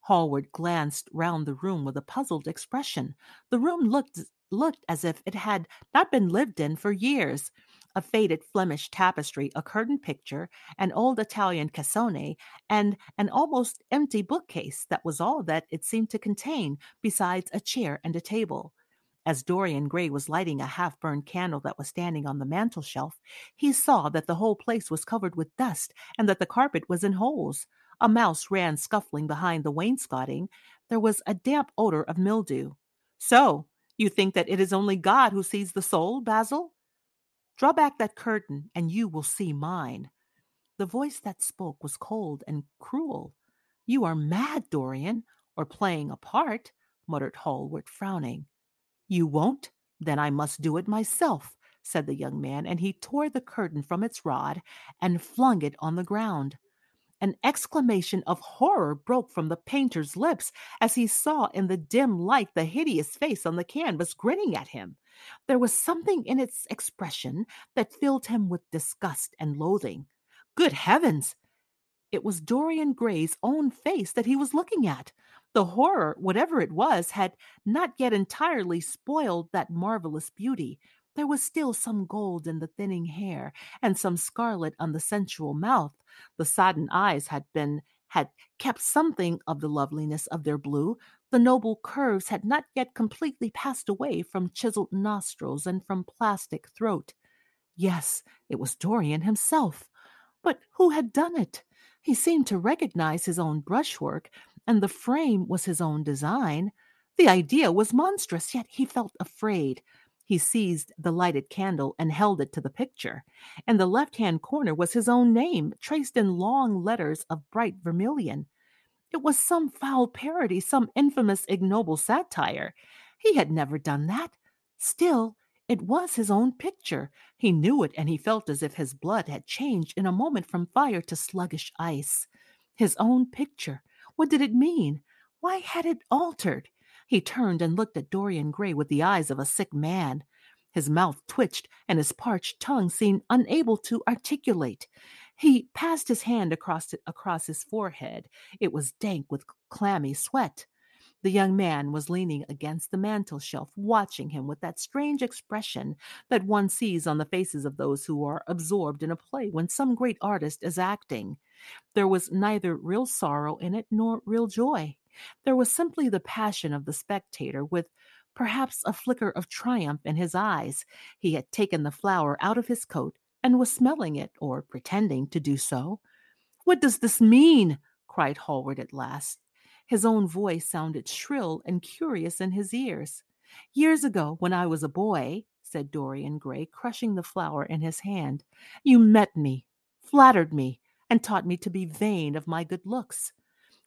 Hallward glanced round the room with a puzzled expression. The room looked looked as if it had not been lived in for years a faded Flemish tapestry, a curtain picture, an old Italian cassone, and an almost empty bookcase that was all that it seemed to contain, besides a chair and a table. As Dorian Gray was lighting a half burned candle that was standing on the mantel shelf, he saw that the whole place was covered with dust and that the carpet was in holes. A mouse ran scuffling behind the wainscoting. There was a damp odor of mildew. So, you think that it is only God who sees the soul, Basil? Draw back that curtain, and you will see mine. The voice that spoke was cold and cruel. You are mad, Dorian, or playing a part, muttered Hallward, frowning. You won't? Then I must do it myself, said the young man, and he tore the curtain from its rod and flung it on the ground. An exclamation of horror broke from the painter's lips as he saw in the dim light the hideous face on the canvas grinning at him. There was something in its expression that filled him with disgust and loathing. Good heavens! It was Dorian Gray's own face that he was looking at. The horror, whatever it was, had not yet entirely spoiled that marvelous beauty. There was still some gold in the thinning hair and some scarlet on the sensual mouth. The sodden eyes had been had kept something of the loveliness of their blue. The noble curves had not yet completely passed away from chiseled nostrils and from plastic throat. Yes, it was Dorian himself. But who had done it? He seemed to recognize his own brushwork, and the frame was his own design. The idea was monstrous, yet he felt afraid. He seized the lighted candle and held it to the picture. In the left hand corner was his own name, traced in long letters of bright vermilion. It was some foul parody, some infamous, ignoble satire. He had never done that. Still, it was his own picture. He knew it, and he felt as if his blood had changed in a moment from fire to sluggish ice. His own picture. What did it mean? Why had it altered? He turned and looked at Dorian Gray with the eyes of a sick man. His mouth twitched, and his parched tongue seemed unable to articulate. He passed his hand across, across his forehead. It was dank with clammy sweat. The young man was leaning against the mantel shelf, watching him with that strange expression that one sees on the faces of those who are absorbed in a play when some great artist is acting. There was neither real sorrow in it nor real joy. There was simply the passion of the spectator, with perhaps a flicker of triumph in his eyes. He had taken the flower out of his coat and was smelling it, or pretending to do so. What does this mean? cried Hallward at last. His own voice sounded shrill and curious in his ears. Years ago, when I was a boy, said Dorian Gray, crushing the flower in his hand, you met me, flattered me, and taught me to be vain of my good looks.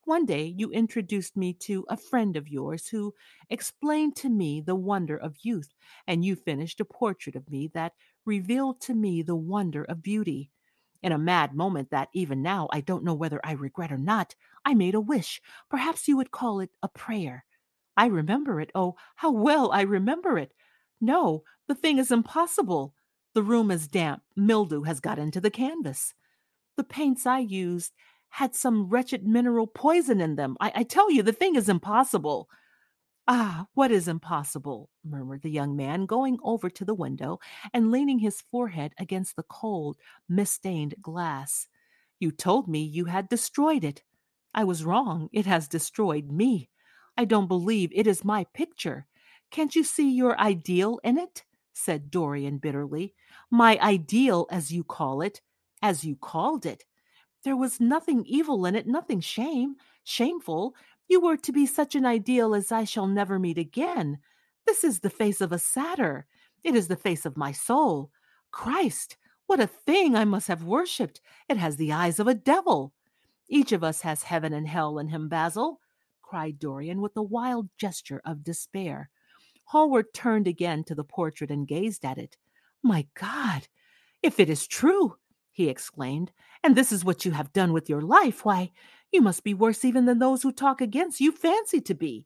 One day you introduced me to a friend of yours who explained to me the wonder of youth, and you finished a portrait of me that revealed to me the wonder of beauty. In a mad moment that even now I don't know whether I regret or not, I made a wish. Perhaps you would call it a prayer. I remember it. Oh, how well I remember it. No, the thing is impossible. The room is damp. Mildew has got into the canvas. The paints I used had some wretched mineral poison in them. I, I tell you, the thing is impossible. Ah, what is impossible? murmured the young man, going over to the window and leaning his forehead against the cold, mist stained glass. You told me you had destroyed it. I was wrong. It has destroyed me. I don't believe it is my picture. Can't you see your ideal in it? said Dorian bitterly. My ideal, as you call it, as you called it. There was nothing evil in it, nothing shame, shameful. You were to be such an ideal as I shall never meet again. This is the face of a satyr. It is the face of my soul. Christ, what a thing I must have worshipped. It has the eyes of a devil. Each of us has heaven and hell in him, Basil, cried Dorian with a wild gesture of despair. Hallward turned again to the portrait and gazed at it. My God, if it is true, he exclaimed, and this is what you have done with your life, why, you must be worse even than those who talk against you fancy to be.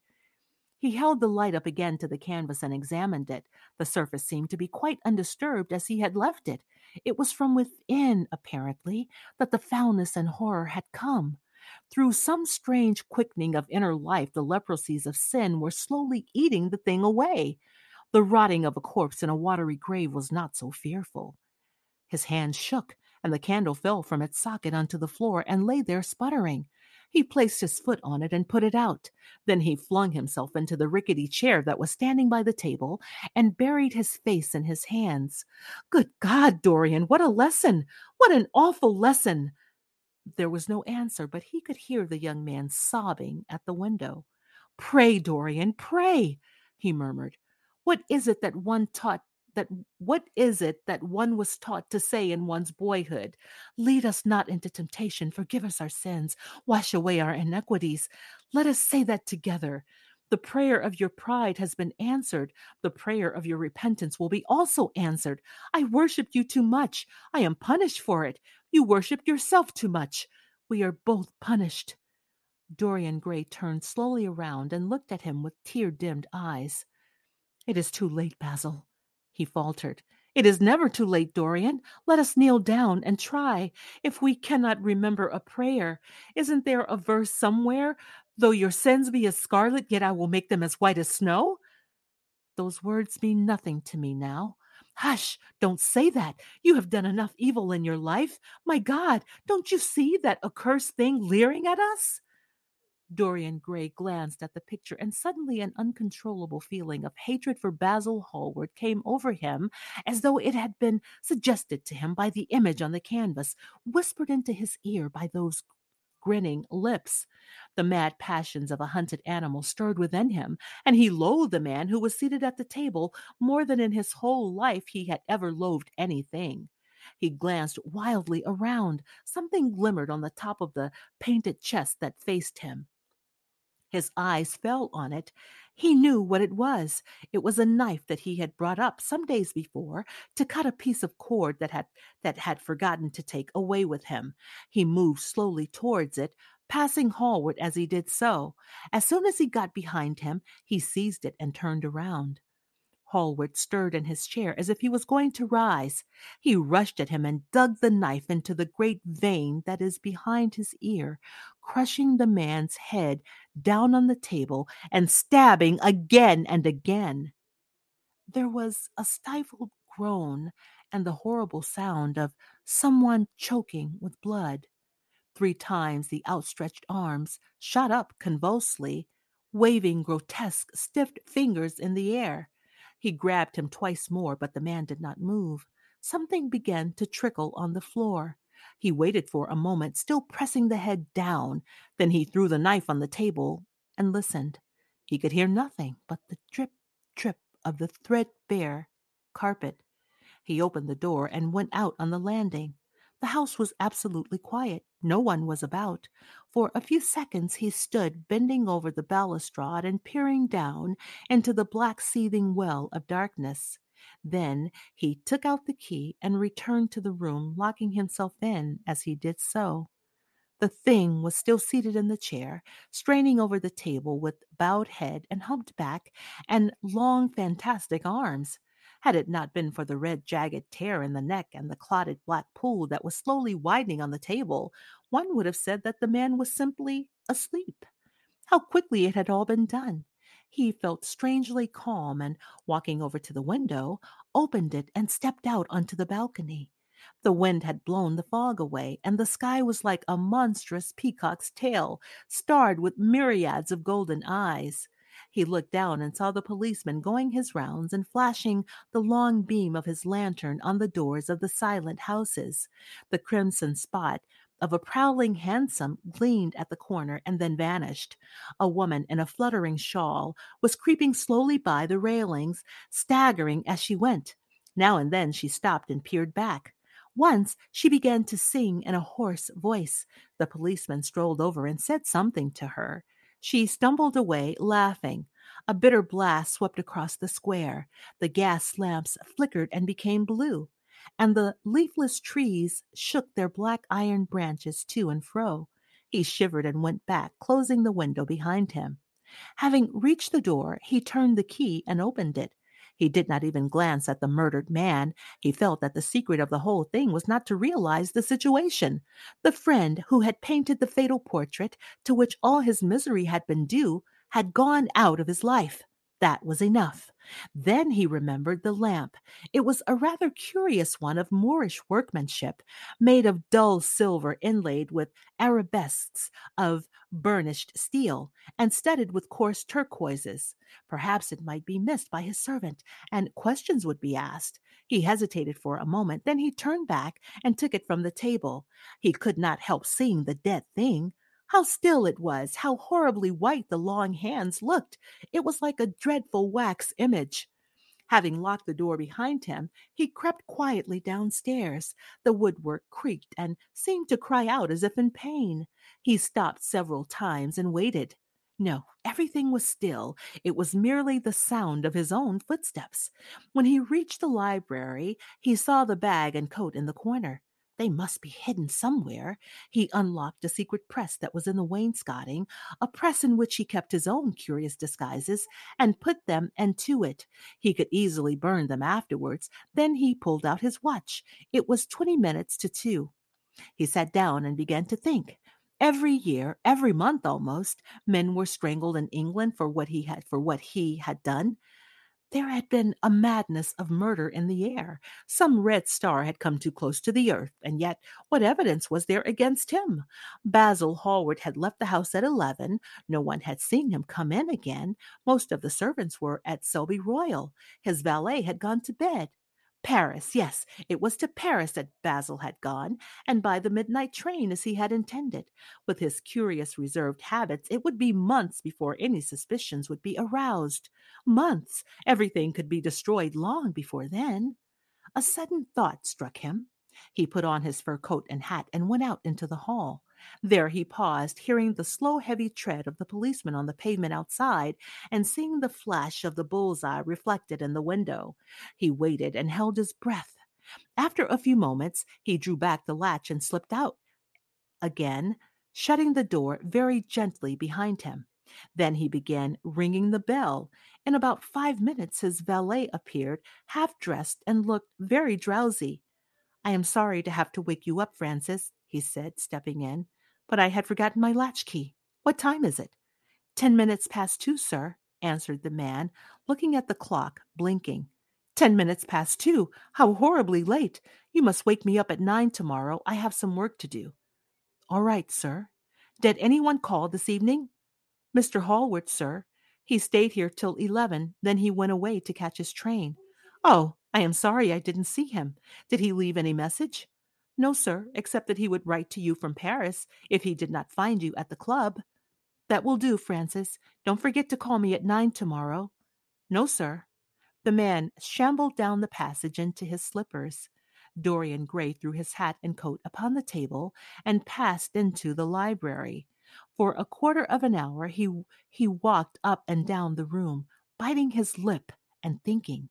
He held the light up again to the canvas and examined it. The surface seemed to be quite undisturbed as he had left it. It was from within, apparently, that the foulness and horror had come. Through some strange quickening of inner life, the leprosies of sin were slowly eating the thing away. The rotting of a corpse in a watery grave was not so fearful. His hand shook, and the candle fell from its socket onto the floor and lay there sputtering. He placed his foot on it and put it out. Then he flung himself into the rickety chair that was standing by the table and buried his face in his hands. Good God, Dorian, what a lesson! What an awful lesson! There was no answer, but he could hear the young man sobbing at the window. Pray, Dorian, pray, he murmured. What is it that one taught that what is it that one was taught to say in one's boyhood? Lead us not into temptation, forgive us our sins, wash away our iniquities. Let us say that together. The prayer of your pride has been answered. The prayer of your repentance will be also answered. I worshiped you too much. I am punished for it. You worshiped yourself too much. We are both punished. Dorian Gray turned slowly around and looked at him with tear dimmed eyes. It is too late, Basil he faltered. It is never too late, Dorian. Let us kneel down and try. If we cannot remember a prayer, isn't there a verse somewhere? Though your sins be as scarlet, yet I will make them as white as snow. Those words mean nothing to me now. Hush, don't say that. You have done enough evil in your life. My God, don't you see that accursed thing leering at us? Dorian Gray glanced at the picture, and suddenly an uncontrollable feeling of hatred for Basil Hallward came over him, as though it had been suggested to him by the image on the canvas, whispered into his ear by those grinning lips. The mad passions of a hunted animal stirred within him, and he loathed the man who was seated at the table more than in his whole life he had ever loathed anything. He glanced wildly around. Something glimmered on the top of the painted chest that faced him. His eyes fell on it. He knew what it was. It was a knife that he had brought up some days before to cut a piece of cord that had that had forgotten to take away with him. He moved slowly towards it, passing Hallward as he did so. As soon as he got behind him, he seized it and turned around. Hallward stirred in his chair as if he was going to rise. He rushed at him and dug the knife into the great vein that is behind his ear, crushing the man's head down on the table and stabbing again and again. There was a stifled groan and the horrible sound of someone choking with blood. Three times the outstretched arms shot up convulsively, waving grotesque, stiff fingers in the air. He grabbed him twice more, but the man did not move. Something began to trickle on the floor. He waited for a moment, still pressing the head down. Then he threw the knife on the table and listened. He could hear nothing but the drip, drip of the threadbare carpet. He opened the door and went out on the landing. The house was absolutely quiet. No one was about. For a few seconds he stood bending over the balustrade and peering down into the black seething well of darkness. Then he took out the key and returned to the room, locking himself in as he did so. The thing was still seated in the chair, straining over the table with bowed head and humped back and long, fantastic arms. Had it not been for the red, jagged tear in the neck and the clotted black pool that was slowly widening on the table, one would have said that the man was simply asleep. How quickly it had all been done! He felt strangely calm and, walking over to the window, opened it and stepped out onto the balcony. The wind had blown the fog away, and the sky was like a monstrous peacock's tail, starred with myriads of golden eyes. He looked down and saw the policeman going his rounds and flashing the long beam of his lantern on the doors of the silent houses. The crimson spot of a prowling hansom gleamed at the corner and then vanished. A woman in a fluttering shawl was creeping slowly by the railings, staggering as she went. Now and then she stopped and peered back. Once she began to sing in a hoarse voice. The policeman strolled over and said something to her. She stumbled away, laughing. A bitter blast swept across the square. The gas lamps flickered and became blue, and the leafless trees shook their black iron branches to and fro. He shivered and went back, closing the window behind him. Having reached the door, he turned the key and opened it. He did not even glance at the murdered man. He felt that the secret of the whole thing was not to realize the situation. The friend who had painted the fatal portrait, to which all his misery had been due, had gone out of his life. That was enough. Then he remembered the lamp. It was a rather curious one of Moorish workmanship, made of dull silver inlaid with arabesques of burnished steel, and studded with coarse turquoises. Perhaps it might be missed by his servant, and questions would be asked. He hesitated for a moment, then he turned back and took it from the table. He could not help seeing the dead thing. How still it was, how horribly white the long hands looked. It was like a dreadful wax image. Having locked the door behind him, he crept quietly downstairs. The woodwork creaked and seemed to cry out as if in pain. He stopped several times and waited. No, everything was still. It was merely the sound of his own footsteps. When he reached the library, he saw the bag and coat in the corner. They must be hidden somewhere. He unlocked a secret press that was in the wainscoting, a press in which he kept his own curious disguises, and put them into it. He could easily burn them afterwards. Then he pulled out his watch. It was twenty minutes to two. He sat down and began to think. Every year, every month almost, men were strangled in England for what he had for what he had done. There had been a madness of murder in the air. Some red star had come too close to the earth, and yet what evidence was there against him? Basil Hallward had left the house at eleven. No one had seen him come in again. Most of the servants were at Selby Royal. His valet had gone to bed. Paris, yes, it was to Paris that Basil had gone, and by the midnight train as he had intended. With his curious reserved habits, it would be months before any suspicions would be aroused. Months! Everything could be destroyed long before then. A sudden thought struck him. He put on his fur coat and hat and went out into the hall. There he paused, hearing the slow, heavy tread of the policeman on the pavement outside and seeing the flash of the bull's eye reflected in the window. He waited and held his breath. After a few moments, he drew back the latch and slipped out again, shutting the door very gently behind him. Then he began ringing the bell. In about five minutes, his valet appeared, half dressed, and looked very drowsy. I am sorry to have to wake you up, Francis, he said, stepping in, but I had forgotten my latchkey. What time is it? Ten minutes past two, sir, answered the man, looking at the clock, blinking. Ten minutes past two. How horribly late. You must wake me up at nine tomorrow. I have some work to do. All right, sir. Did anyone call this evening? Mr. Hallward, sir. He stayed here till eleven, then he went away to catch his train. Oh, I am sorry I didn't see him. Did he leave any message? No, sir, except that he would write to you from Paris if he did not find you at the club. That will do, Francis. Don't forget to call me at nine tomorrow. No, sir. The man shambled down the passage into his slippers. Dorian Gray threw his hat and coat upon the table and passed into the library. For a quarter of an hour he he walked up and down the room, biting his lip and thinking.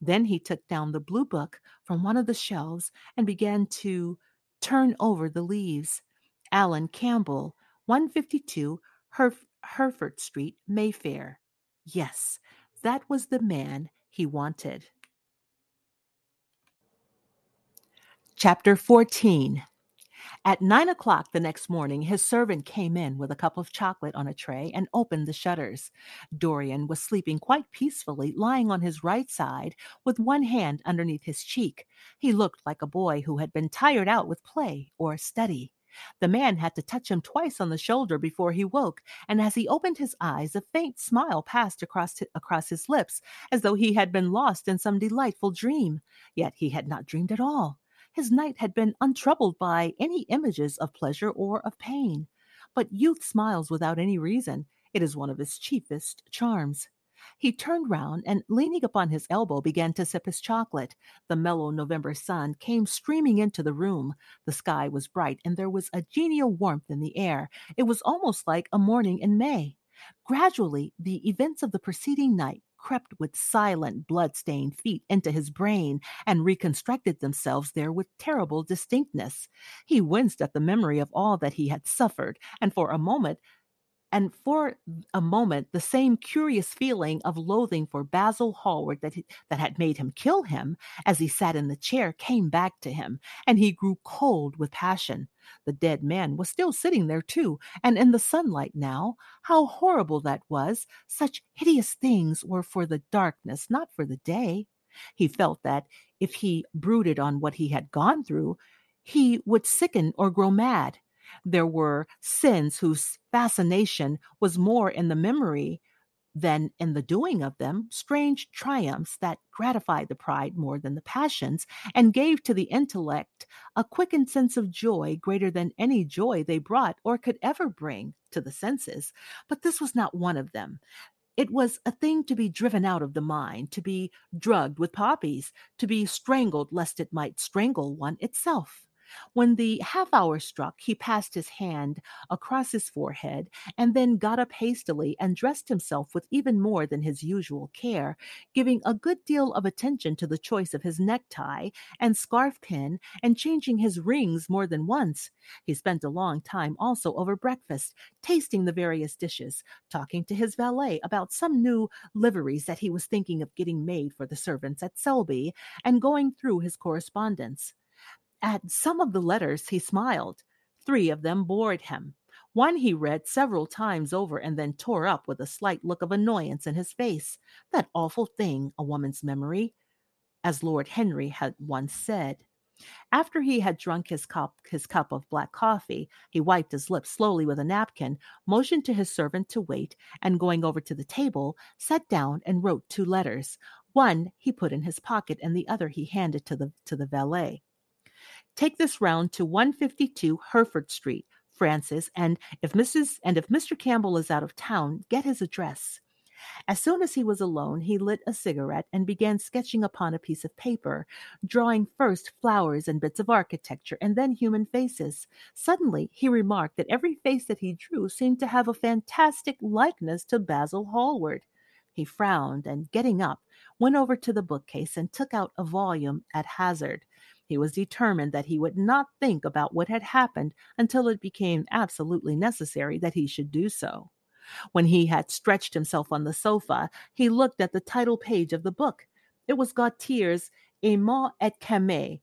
Then he took down the blue book from one of the shelves and began to turn over the leaves. Alan Campbell, 152 Herf- Hertford Street, Mayfair. Yes, that was the man he wanted. Chapter 14 at nine o'clock the next morning, his servant came in with a cup of chocolate on a tray and opened the shutters. Dorian was sleeping quite peacefully, lying on his right side with one hand underneath his cheek. He looked like a boy who had been tired out with play or study. The man had to touch him twice on the shoulder before he woke, and as he opened his eyes, a faint smile passed across, across his lips, as though he had been lost in some delightful dream. Yet he had not dreamed at all. His night had been untroubled by any images of pleasure or of pain. But youth smiles without any reason. It is one of its chiefest charms. He turned round and, leaning upon his elbow, began to sip his chocolate. The mellow November sun came streaming into the room. The sky was bright and there was a genial warmth in the air. It was almost like a morning in May. Gradually, the events of the preceding night crept with silent, blood-stained feet into his brain and reconstructed themselves there with terrible distinctness. He winced at the memory of all that he had suffered, and for a moment and for a moment, the same curious feeling of loathing for Basil Hallward that, he, that had made him kill him as he sat in the chair came back to him, and he grew cold with passion. The dead man was still sitting there, too, and in the sunlight now. How horrible that was! Such hideous things were for the darkness, not for the day. He felt that if he brooded on what he had gone through, he would sicken or grow mad. There were sins whose fascination was more in the memory than in the doing of them, strange triumphs that gratified the pride more than the passions, and gave to the intellect a quickened sense of joy greater than any joy they brought or could ever bring to the senses. But this was not one of them. It was a thing to be driven out of the mind, to be drugged with poppies, to be strangled lest it might strangle one itself. When the half hour struck, he passed his hand across his forehead and then got up hastily and dressed himself with even more than his usual care, giving a good deal of attention to the choice of his necktie and scarf pin and changing his rings more than once. He spent a long time also over breakfast, tasting the various dishes, talking to his valet about some new liveries that he was thinking of getting made for the servants at Selby, and going through his correspondence. At some of the letters he smiled. Three of them bored him. One he read several times over and then tore up with a slight look of annoyance in his face. That awful thing, a woman's memory, as Lord Henry had once said. After he had drunk his cup, his cup of black coffee, he wiped his lips slowly with a napkin, motioned to his servant to wait, and going over to the table, sat down and wrote two letters. One he put in his pocket, and the other he handed to the to the valet. Take this round to 152 Hertford Street, Francis, and if Mrs. and if Mr. Campbell is out of town, get his address. As soon as he was alone, he lit a cigarette and began sketching upon a piece of paper, drawing first flowers and bits of architecture and then human faces. Suddenly, he remarked that every face that he drew seemed to have a fantastic likeness to Basil Hallward. He frowned and, getting up, went over to the bookcase and took out a volume at hazard. He was determined that he would not think about what had happened until it became absolutely necessary that he should do so. When he had stretched himself on the sofa, he looked at the title page of the book. It was Gautier's Émaux et Camées,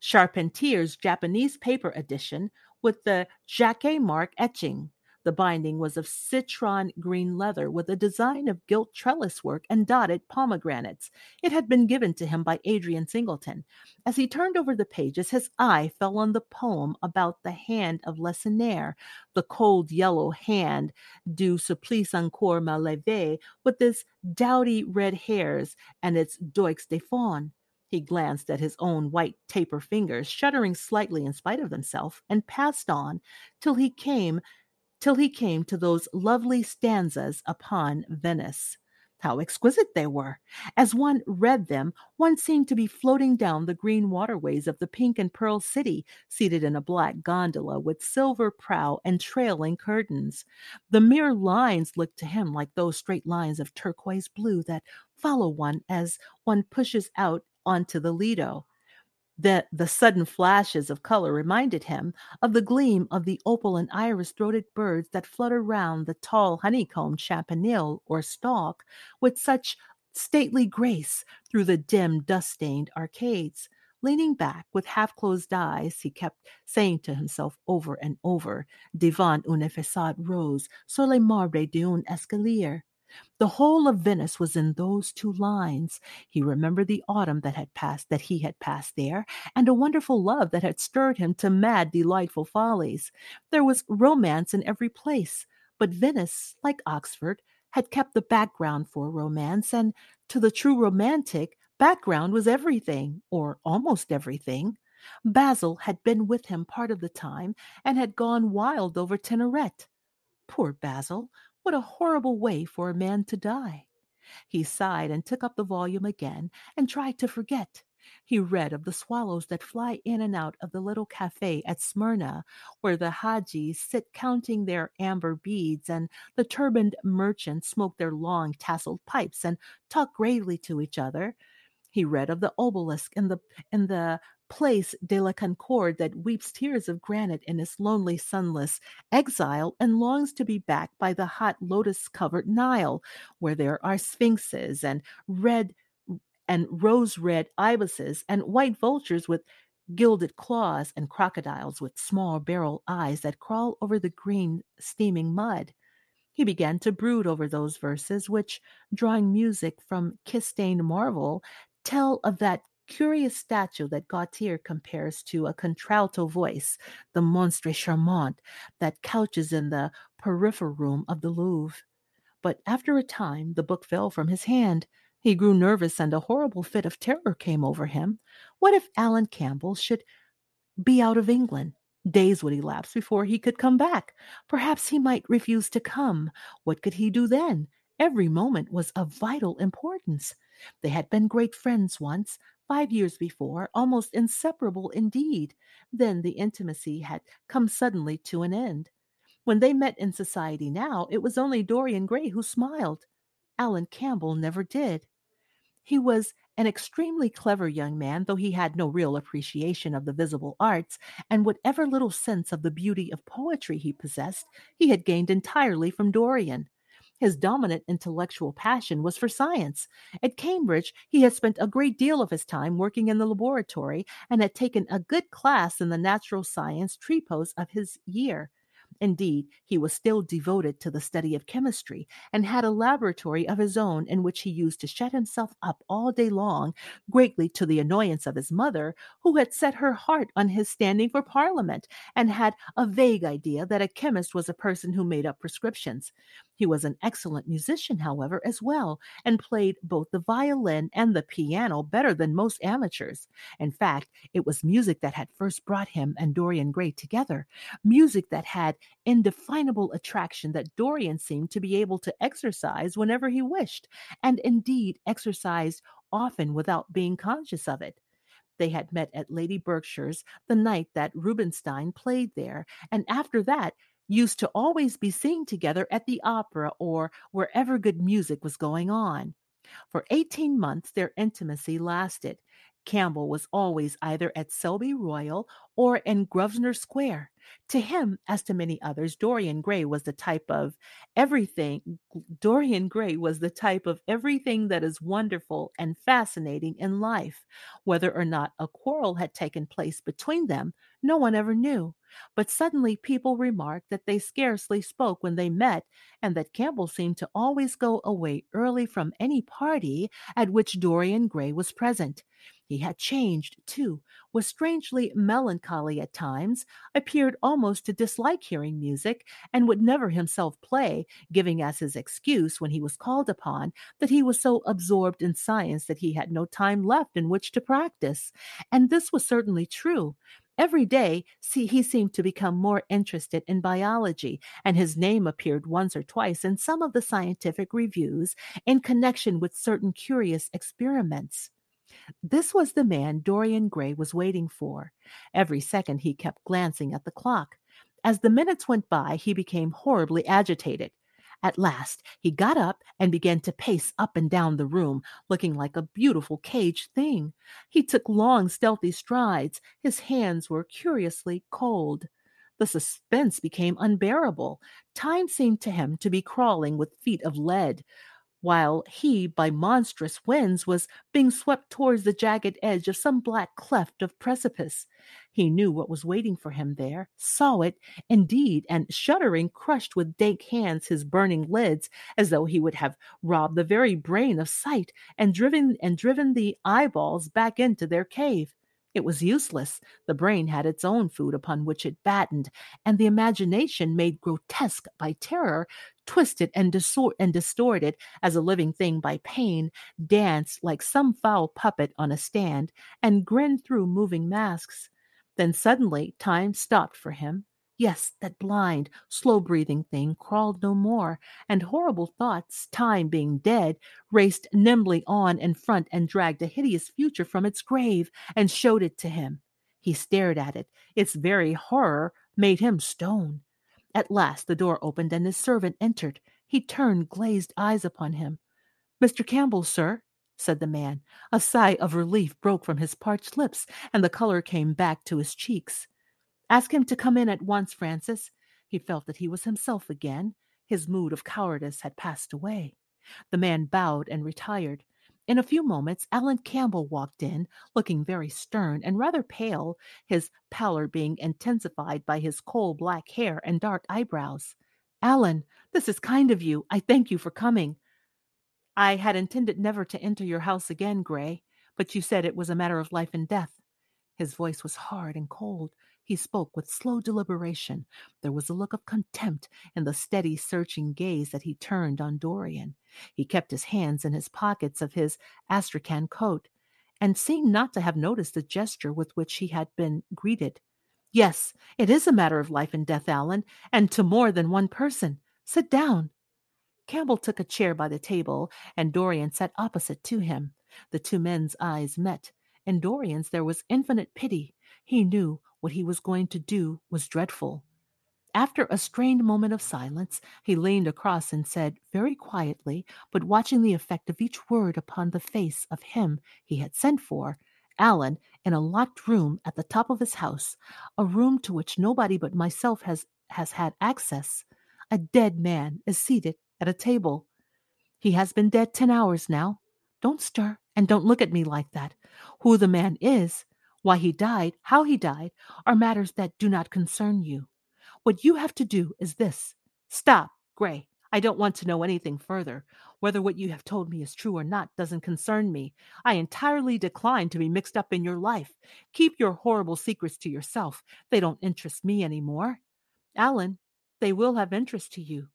Charpentier's Japanese paper edition with the Jacquemart etching. The binding was of citron green leather with a design of gilt trellis work and dotted pomegranates. It had been given to him by Adrian Singleton. As he turned over the pages, his eye fell on the poem about the hand of Lacenaire, the cold yellow hand du supplice encore mal levé, with its dowdy red hairs and its doigts de faune. He glanced at his own white taper fingers, shuddering slightly in spite of himself, and passed on till he came till he came to those lovely stanzas upon Venice. How exquisite they were! As one read them, one seemed to be floating down the green waterways of the pink and pearl city, seated in a black gondola with silver prow and trailing curtains. The mere lines looked to him like those straight lines of turquoise blue that follow one as one pushes out onto the Lido that the sudden flashes of color reminded him of the gleam of the opal and iris throated birds that flutter round the tall honeycombed campanile or stalk with such stately grace through the dim dust stained arcades. Leaning back with half closed eyes, he kept saying to himself over and over, Devant une façade rose, sur les marbres d'un escalier. The whole of Venice was in those two lines. He remembered the autumn that had passed, that he had passed there, and a wonderful love that had stirred him to mad, delightful follies. There was romance in every place, but Venice, like Oxford, had kept the background for romance, and to the true romantic, background was everything, or almost everything. Basil had been with him part of the time and had gone wild over Tintoret. Poor Basil! What a horrible way for a man to die! He sighed and took up the volume again and tried to forget. He read of the swallows that fly in and out of the little cafe at Smyrna, where the Hajis sit counting their amber beads, and the turbaned merchants smoke their long tasseled pipes and talk gravely to each other. He read of the obelisk in the in the place de la Concorde that weeps tears of granite in its lonely, sunless exile and longs to be back by the hot lotus covered Nile, where there are sphinxes and red and rose red ibises and white vultures with gilded claws and crocodiles with small barrel eyes that crawl over the green, steaming mud. He began to brood over those verses which, drawing music from kiss stained marble, tell of that curious statue that Gautier compares to a contralto voice, the Monstre Charmant, that couches in the porphyry room of the Louvre. But after a time, the book fell from his hand. He grew nervous and a horrible fit of terror came over him. What if Alan Campbell should be out of England? Days would elapse before he could come back. Perhaps he might refuse to come. What could he do then? Every moment was of vital importance. They had been great friends once, five years before, almost inseparable indeed. Then the intimacy had come suddenly to an end. When they met in society now, it was only Dorian Gray who smiled. Alan Campbell never did. He was an extremely clever young man, though he had no real appreciation of the visible arts, and whatever little sense of the beauty of poetry he possessed, he had gained entirely from Dorian. His dominant intellectual passion was for science. At Cambridge, he had spent a great deal of his time working in the laboratory and had taken a good class in the natural science tripos of his year. Indeed, he was still devoted to the study of chemistry and had a laboratory of his own in which he used to shut himself up all day long, greatly to the annoyance of his mother, who had set her heart on his standing for Parliament and had a vague idea that a chemist was a person who made up prescriptions. He was an excellent musician, however, as well, and played both the violin and the piano better than most amateurs. In fact, it was music that had first brought him and Dorian Gray together, music that had indefinable attraction that Dorian seemed to be able to exercise whenever he wished, and indeed exercised often without being conscious of it. They had met at Lady Berkshire's the night that Rubinstein played there, and after that used to always be seen together at the opera or wherever good music was going on. For 18 months, their intimacy lasted. Campbell was always either at Selby Royal or in Grosvenor Square. To him, as to many others, Dorian Gray was the type of everything. Dorian Gray was the type of everything that is wonderful and fascinating in life. Whether or not a quarrel had taken place between them, no one ever knew. But suddenly people remarked that they scarcely spoke when they met, and that Campbell seemed to always go away early from any party at which Dorian Gray was present. He had changed, too, was strangely melancholy at times, appeared almost to dislike hearing music, and would never himself play, giving as his excuse when he was called upon that he was so absorbed in science that he had no time left in which to practice. And this was certainly true. Every day, see, he seemed to become more interested in biology, and his name appeared once or twice in some of the scientific reviews in connection with certain curious experiments. This was the man Dorian Gray was waiting for. Every second he kept glancing at the clock. As the minutes went by, he became horribly agitated. At last, he got up and began to pace up and down the room, looking like a beautiful caged thing. He took long, stealthy strides. His hands were curiously cold. The suspense became unbearable. Time seemed to him to be crawling with feet of lead while he, by monstrous winds, was being swept towards the jagged edge of some black cleft of precipice. He knew what was waiting for him there, saw it, indeed, and shuddering, crushed with dank hands his burning lids, as though he would have robbed the very brain of sight and driven and driven the eyeballs back into their cave. It was useless. The brain had its own food upon which it battened, and the imagination, made grotesque by terror, twisted and, disor- and distorted as a living thing by pain, danced like some foul puppet on a stand, and grinned through moving masks. Then suddenly time stopped for him, Yes, that blind, slow breathing thing crawled no more, and horrible thoughts, time being dead, raced nimbly on in front and dragged a hideous future from its grave and showed it to him. He stared at it. Its very horror made him stone. At last the door opened and his servant entered. He turned glazed eyes upon him. Mr. Campbell, sir, said the man. A sigh of relief broke from his parched lips, and the color came back to his cheeks. Ask him to come in at once, Francis. He felt that he was himself again. His mood of cowardice had passed away. The man bowed and retired. In a few moments, Alan Campbell walked in, looking very stern and rather pale, his pallor being intensified by his coal black hair and dark eyebrows. Alan, this is kind of you. I thank you for coming. I had intended never to enter your house again, Gray, but you said it was a matter of life and death. His voice was hard and cold. He spoke with slow deliberation. There was a look of contempt in the steady, searching gaze that he turned on Dorian. He kept his hands in his pockets of his astrakhan coat, and seemed not to have noticed the gesture with which he had been greeted. Yes, it is a matter of life and death, Alan, and to more than one person. Sit down. Campbell took a chair by the table, and Dorian sat opposite to him. The two men's eyes met. In Dorian's there was infinite pity. He knew what he was going to do was dreadful. After a strained moment of silence, he leaned across and said, very quietly, but watching the effect of each word upon the face of him he had sent for, Alan, in a locked room at the top of his house, a room to which nobody but myself has, has had access, a dead man is seated at a table. He has been dead ten hours now. Don't stir and don't look at me like that. Who the man is why he died, how he died, are matters that do not concern you. What you have to do is this stop, Gray. I don't want to know anything further. Whether what you have told me is true or not doesn't concern me. I entirely decline to be mixed up in your life. Keep your horrible secrets to yourself. They don't interest me anymore. Alan, they will have interest to you.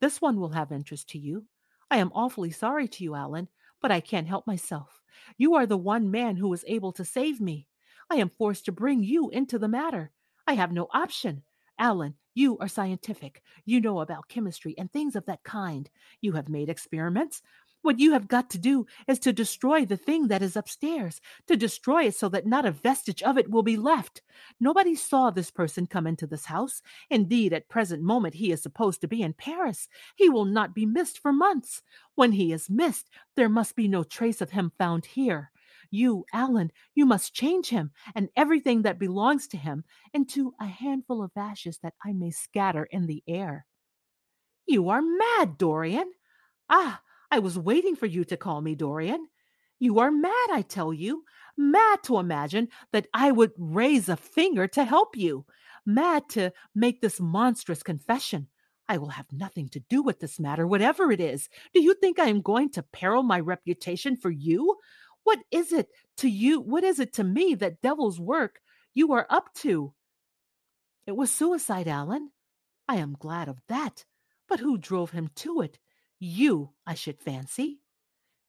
This one will have interest to you. I am awfully sorry to you, Alan, but I can't help myself. You are the one man who was able to save me. I am forced to bring you into the matter. I have no option. Alan, you are scientific. You know about chemistry and things of that kind. You have made experiments. What you have got to do is to destroy the thing that is upstairs, to destroy it so that not a vestige of it will be left. Nobody saw this person come into this house. Indeed, at present moment he is supposed to be in Paris. He will not be missed for months. When he is missed, there must be no trace of him found here. You, Alan, you must change him and everything that belongs to him into a handful of ashes that I may scatter in the air. You are mad, Dorian. Ah, I was waiting for you to call me Dorian. You are mad, I tell you. Mad to imagine that I would raise a finger to help you. Mad to make this monstrous confession. I will have nothing to do with this matter, whatever it is. Do you think I am going to peril my reputation for you? What is it to you? What is it to me that devil's work you are up to? It was suicide, Alan. I am glad of that. But who drove him to it? You, I should fancy.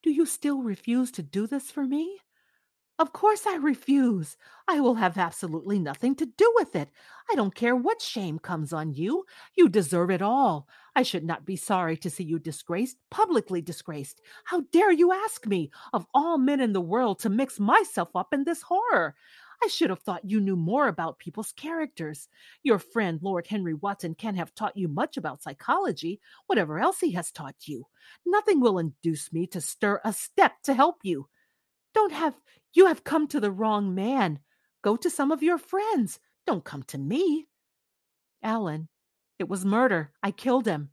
Do you still refuse to do this for me? Of course I refuse. I will have absolutely nothing to do with it. I don't care what shame comes on you. You deserve it all. I should not be sorry to see you disgraced, publicly disgraced. How dare you ask me, of all men in the world, to mix myself up in this horror? I should have thought you knew more about people's characters. Your friend Lord Henry Wotton can't have taught you much about psychology, whatever else he has taught you. Nothing will induce me to stir a step to help you. Don't have you have come to the wrong man. Go to some of your friends. Don't come to me. Alan, it was murder. I killed him.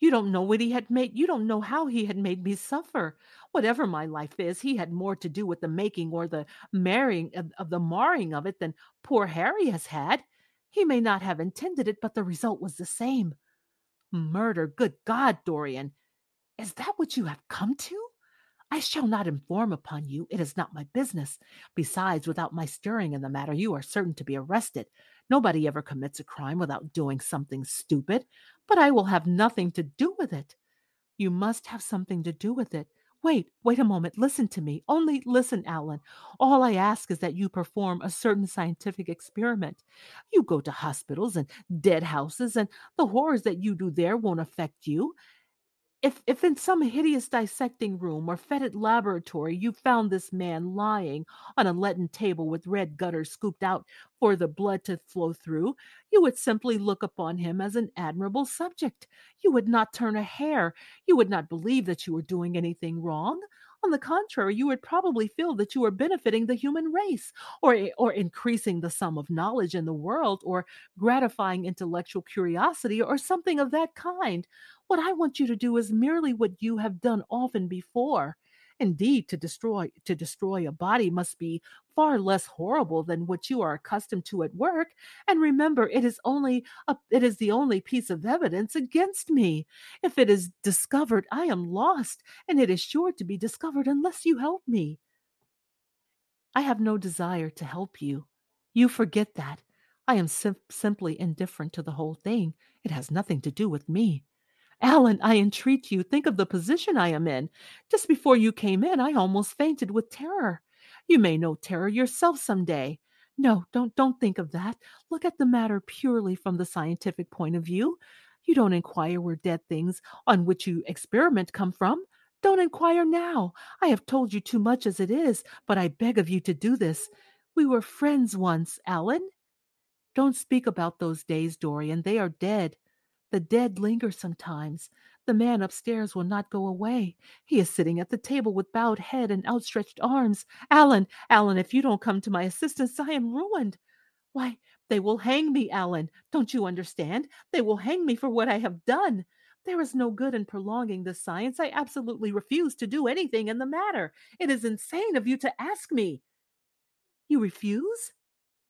You don't know what he had made. You don't know how he had made me suffer. Whatever my life is, he had more to do with the making or the marrying of, of the marring of it than poor Harry has had. He may not have intended it, but the result was the same. Murder. Good God, Dorian. Is that what you have come to? I shall not inform upon you. It is not my business. Besides, without my stirring in the matter, you are certain to be arrested. Nobody ever commits a crime without doing something stupid, but I will have nothing to do with it. You must have something to do with it. Wait, wait a moment. Listen to me. Only listen, Alan. All I ask is that you perform a certain scientific experiment. You go to hospitals and dead houses, and the horrors that you do there won't affect you. If, if in some hideous dissecting room or fetid laboratory you found this man lying on a leaden table with red gutters scooped out for the blood to flow through, you would simply look upon him as an admirable subject. You would not turn a hair. You would not believe that you were doing anything wrong. On the contrary, you would probably feel that you were benefiting the human race, or, eh, or increasing the sum of knowledge in the world, or gratifying intellectual curiosity, or something of that kind. What I want you to do is merely what you have done often before. Indeed, to destroy to destroy a body must be far less horrible than what you are accustomed to at work. And remember, it is only a, it is the only piece of evidence against me. If it is discovered, I am lost, and it is sure to be discovered unless you help me. I have no desire to help you. You forget that. I am sim- simply indifferent to the whole thing. It has nothing to do with me. Alan, I entreat you, think of the position I am in. Just before you came in, I almost fainted with terror. You may know terror yourself some day. No, don't don't think of that. Look at the matter purely from the scientific point of view. You don't inquire where dead things on which you experiment come from. Don't inquire now. I have told you too much as it is, but I beg of you to do this. We were friends once, Alan. Don't speak about those days, Dorian. They are dead. The dead linger sometimes. The man upstairs will not go away. He is sitting at the table with bowed head and outstretched arms. Alan, Alan, if you don't come to my assistance, I am ruined. Why, they will hang me, Alan. Don't you understand? They will hang me for what I have done. There is no good in prolonging this science. I absolutely refuse to do anything in the matter. It is insane of you to ask me. You refuse?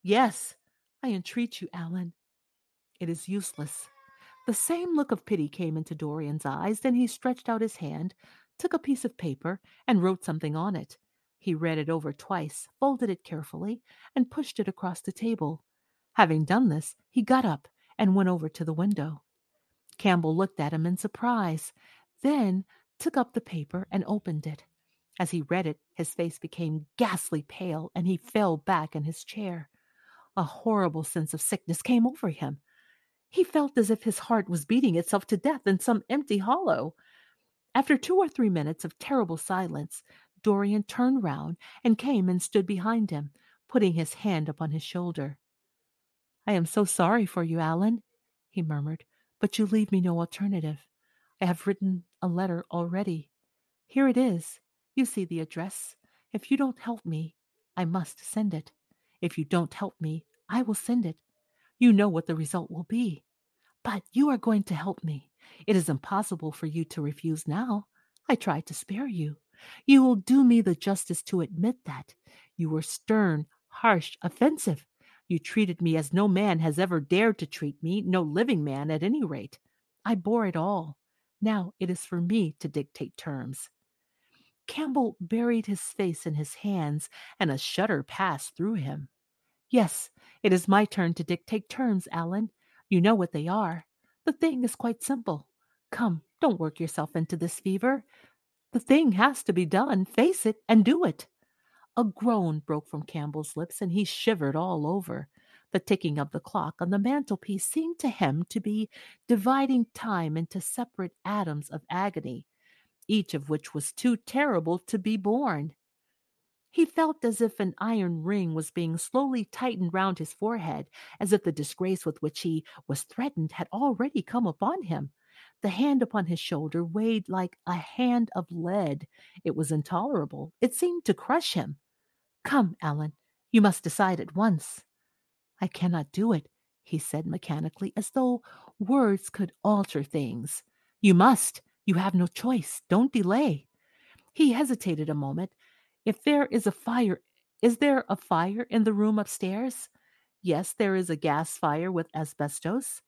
Yes. I entreat you, Alan. It is useless. The same look of pity came into Dorian's eyes. Then he stretched out his hand, took a piece of paper, and wrote something on it. He read it over twice, folded it carefully, and pushed it across the table. Having done this, he got up and went over to the window. Campbell looked at him in surprise, then took up the paper and opened it. As he read it, his face became ghastly pale and he fell back in his chair. A horrible sense of sickness came over him. He felt as if his heart was beating itself to death in some empty hollow. After two or three minutes of terrible silence, Dorian turned round and came and stood behind him, putting his hand upon his shoulder. I am so sorry for you, Alan, he murmured, but you leave me no alternative. I have written a letter already. Here it is. You see the address. If you don't help me, I must send it. If you don't help me, I will send it. You know what the result will be. But you are going to help me. It is impossible for you to refuse now. I tried to spare you. You will do me the justice to admit that. You were stern, harsh, offensive. You treated me as no man has ever dared to treat me, no living man at any rate. I bore it all. Now it is for me to dictate terms. Campbell buried his face in his hands, and a shudder passed through him. Yes, it is my turn to dictate terms, Alan. You know what they are. The thing is quite simple. Come, don't work yourself into this fever. The thing has to be done. Face it and do it. A groan broke from Campbell's lips, and he shivered all over. The ticking of the clock on the mantelpiece seemed to him to be dividing time into separate atoms of agony, each of which was too terrible to be borne. He felt as if an iron ring was being slowly tightened round his forehead, as if the disgrace with which he was threatened had already come upon him. The hand upon his shoulder weighed like a hand of lead. It was intolerable. It seemed to crush him. Come, Alan, you must decide at once. I cannot do it, he said mechanically, as though words could alter things. You must. You have no choice. Don't delay. He hesitated a moment. If there is a fire, is there a fire in the room upstairs? Yes, there is a gas fire with asbestos.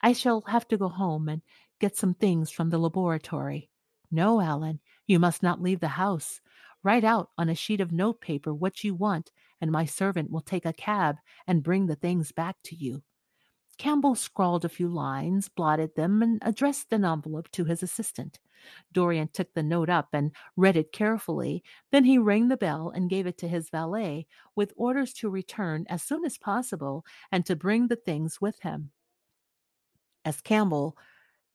I shall have to go home and get some things from the laboratory. No, Alan, you must not leave the house. Write out on a sheet of notepaper what you want, and my servant will take a cab and bring the things back to you. Campbell scrawled a few lines, blotted them, and addressed an envelope to his assistant. Dorian took the note up and read it carefully. Then he rang the bell and gave it to his valet, with orders to return as soon as possible and to bring the things with him. As Campbell,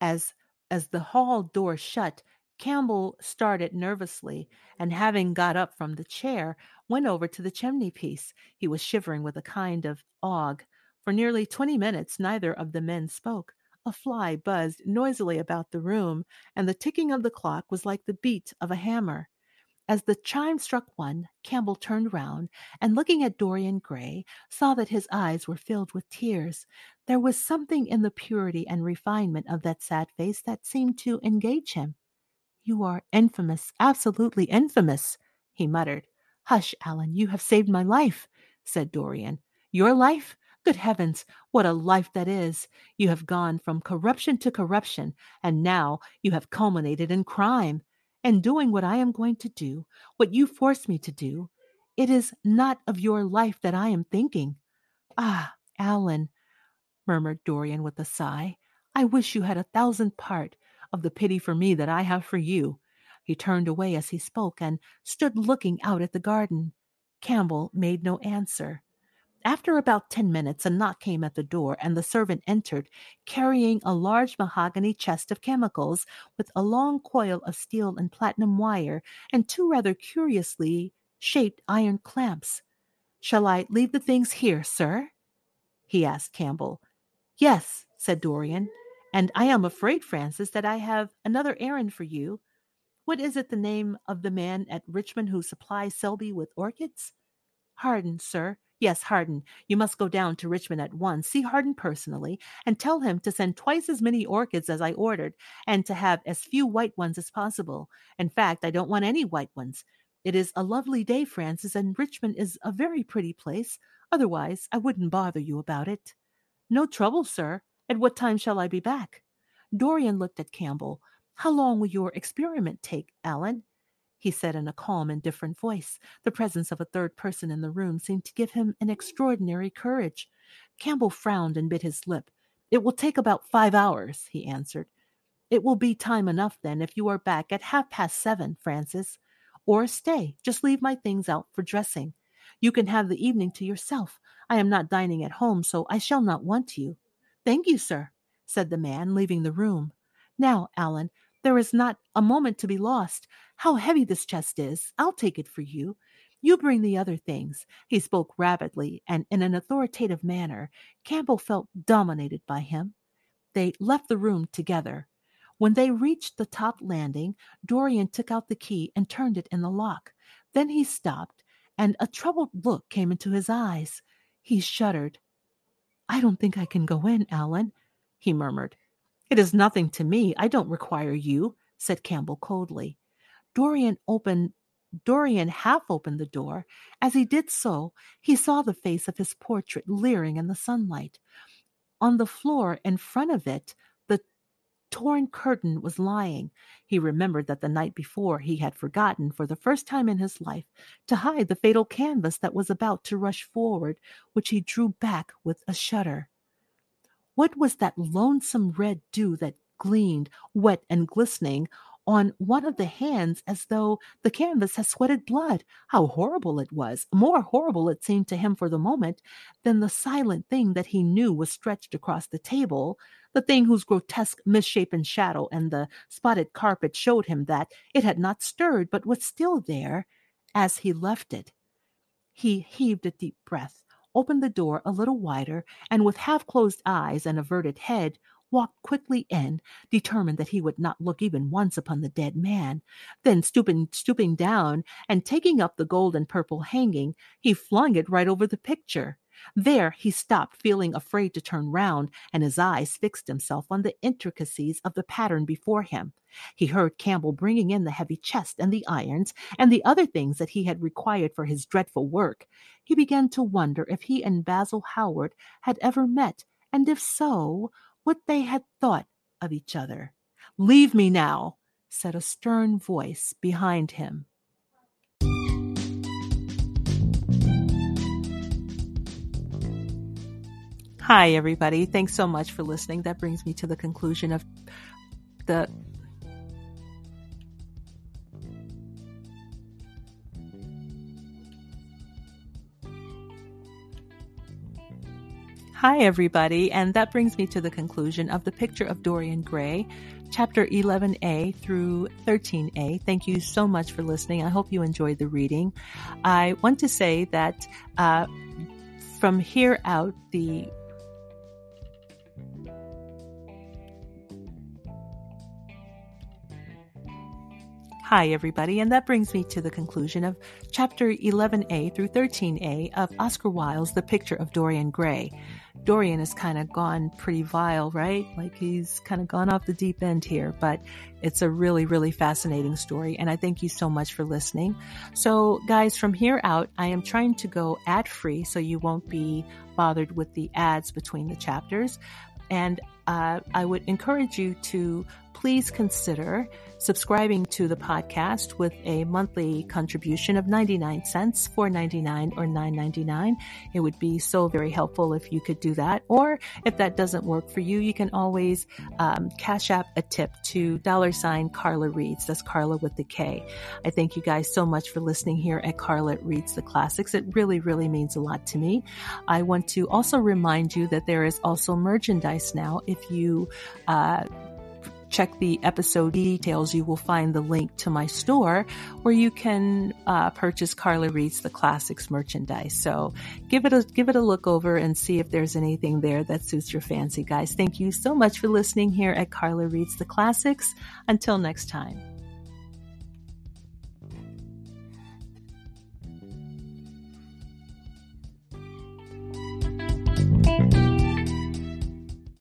as as the hall door shut, Campbell started nervously, and having got up from the chair, went over to the chimney piece. He was shivering with a kind of ague. For nearly twenty minutes, neither of the men spoke. A fly buzzed noisily about the room, and the ticking of the clock was like the beat of a hammer. As the chime struck one, Campbell turned round and, looking at Dorian Gray, saw that his eyes were filled with tears. There was something in the purity and refinement of that sad face that seemed to engage him. You are infamous, absolutely infamous, he muttered. Hush, Alan, you have saved my life, said Dorian. Your life? Good heavens, what a life that is! You have gone from corruption to corruption, and now you have culminated in crime. And doing what I am going to do, what you force me to do, it is not of your life that I am thinking. Ah, Alan, murmured Dorian with a sigh, I wish you had a thousand part of the pity for me that I have for you. He turned away as he spoke and stood looking out at the garden. Campbell made no answer. After about ten minutes, a knock came at the door, and the servant entered, carrying a large mahogany chest of chemicals with a long coil of steel and platinum wire and two rather curiously shaped iron clamps. Shall I leave the things here, sir? he asked Campbell. Yes, said Dorian. And I am afraid, Francis, that I have another errand for you. What is it the name of the man at Richmond who supplies Selby with orchids? Harden, sir. Yes, Harden. You must go down to Richmond at once, see Harden personally, and tell him to send twice as many orchids as I ordered, and to have as few white ones as possible. In fact, I don't want any white ones. It is a lovely day, Francis, and Richmond is a very pretty place. Otherwise, I wouldn't bother you about it. No trouble, sir At what time shall I be back? Dorian looked at Campbell. How long will your experiment take, Alan? He said in a calm, indifferent voice. The presence of a third person in the room seemed to give him an extraordinary courage. Campbell frowned and bit his lip. It will take about five hours, he answered. It will be time enough then if you are back at half past seven, Francis. Or stay, just leave my things out for dressing. You can have the evening to yourself. I am not dining at home, so I shall not want you. Thank you, sir, said the man, leaving the room. Now, Alan, there is not a moment to be lost. How heavy this chest is. I'll take it for you. You bring the other things. He spoke rapidly and in an authoritative manner. Campbell felt dominated by him. They left the room together. When they reached the top landing, Dorian took out the key and turned it in the lock. Then he stopped, and a troubled look came into his eyes. He shuddered. I don't think I can go in, Alan, he murmured. It is nothing to me. I don't require you, said Campbell coldly. Dorian opened Dorian half opened the door. As he did so, he saw the face of his portrait leering in the sunlight. On the floor in front of it, the torn curtain was lying. He remembered that the night before he had forgotten, for the first time in his life, to hide the fatal canvas that was about to rush forward, which he drew back with a shudder. What was that lonesome red dew that gleamed, wet and glistening, on one of the hands as though the canvas had sweated blood? How horrible it was! More horrible it seemed to him for the moment than the silent thing that he knew was stretched across the table, the thing whose grotesque misshapen shadow and the spotted carpet showed him that it had not stirred but was still there as he left it. He heaved a deep breath opened the door a little wider, and with half closed eyes and averted head, walked quickly in, determined that he would not look even once upon the dead man. Then stooping stooping down and taking up the gold and purple hanging, he flung it right over the picture. There he stopped, feeling afraid to turn round, and his eyes fixed himself on the intricacies of the pattern before him. He heard Campbell bringing in the heavy chest and the irons and the other things that he had required for his dreadful work. He began to wonder if he and Basil Hallward had ever met, and if so, what they had thought of each other. Leave me now, said a stern voice behind him. Hi, everybody. Thanks so much for listening. That brings me to the conclusion of the. Hi, everybody. And that brings me to the conclusion of the picture of Dorian Gray, chapter 11a through 13a. Thank you so much for listening. I hope you enjoyed the reading. I want to say that uh, from here out, the Hi, everybody, and that brings me to the conclusion of chapter 11a through 13a of Oscar Wilde's The Picture of Dorian Gray. Dorian has kind of gone pretty vile, right? Like he's kind of gone off the deep end here, but it's a really, really fascinating story. And I thank you so much for listening. So guys, from here out, I am trying to go ad free so you won't be bothered with the ads between the chapters. And uh, I would encourage you to please consider subscribing to the podcast with a monthly contribution of 99 cents, 4.99 or 9.99. It would be so very helpful if you could do that. Or if that doesn't work for you, you can always um, cash app a tip to dollar sign Karla Reads. That's Karla with the K. I thank you guys so much for listening here at Karla Reads the Classics. It really, really means a lot to me. I want to also remind you that there is also merchandise now. If you uh, check the episode details, you will find the link to my store where you can uh, purchase Karla Reads The Classics merchandise. So give it a give it a look over and see if there's anything there that suits your fancy, guys. Thank you so much for listening here at Karla Reads the Classics. Until next time.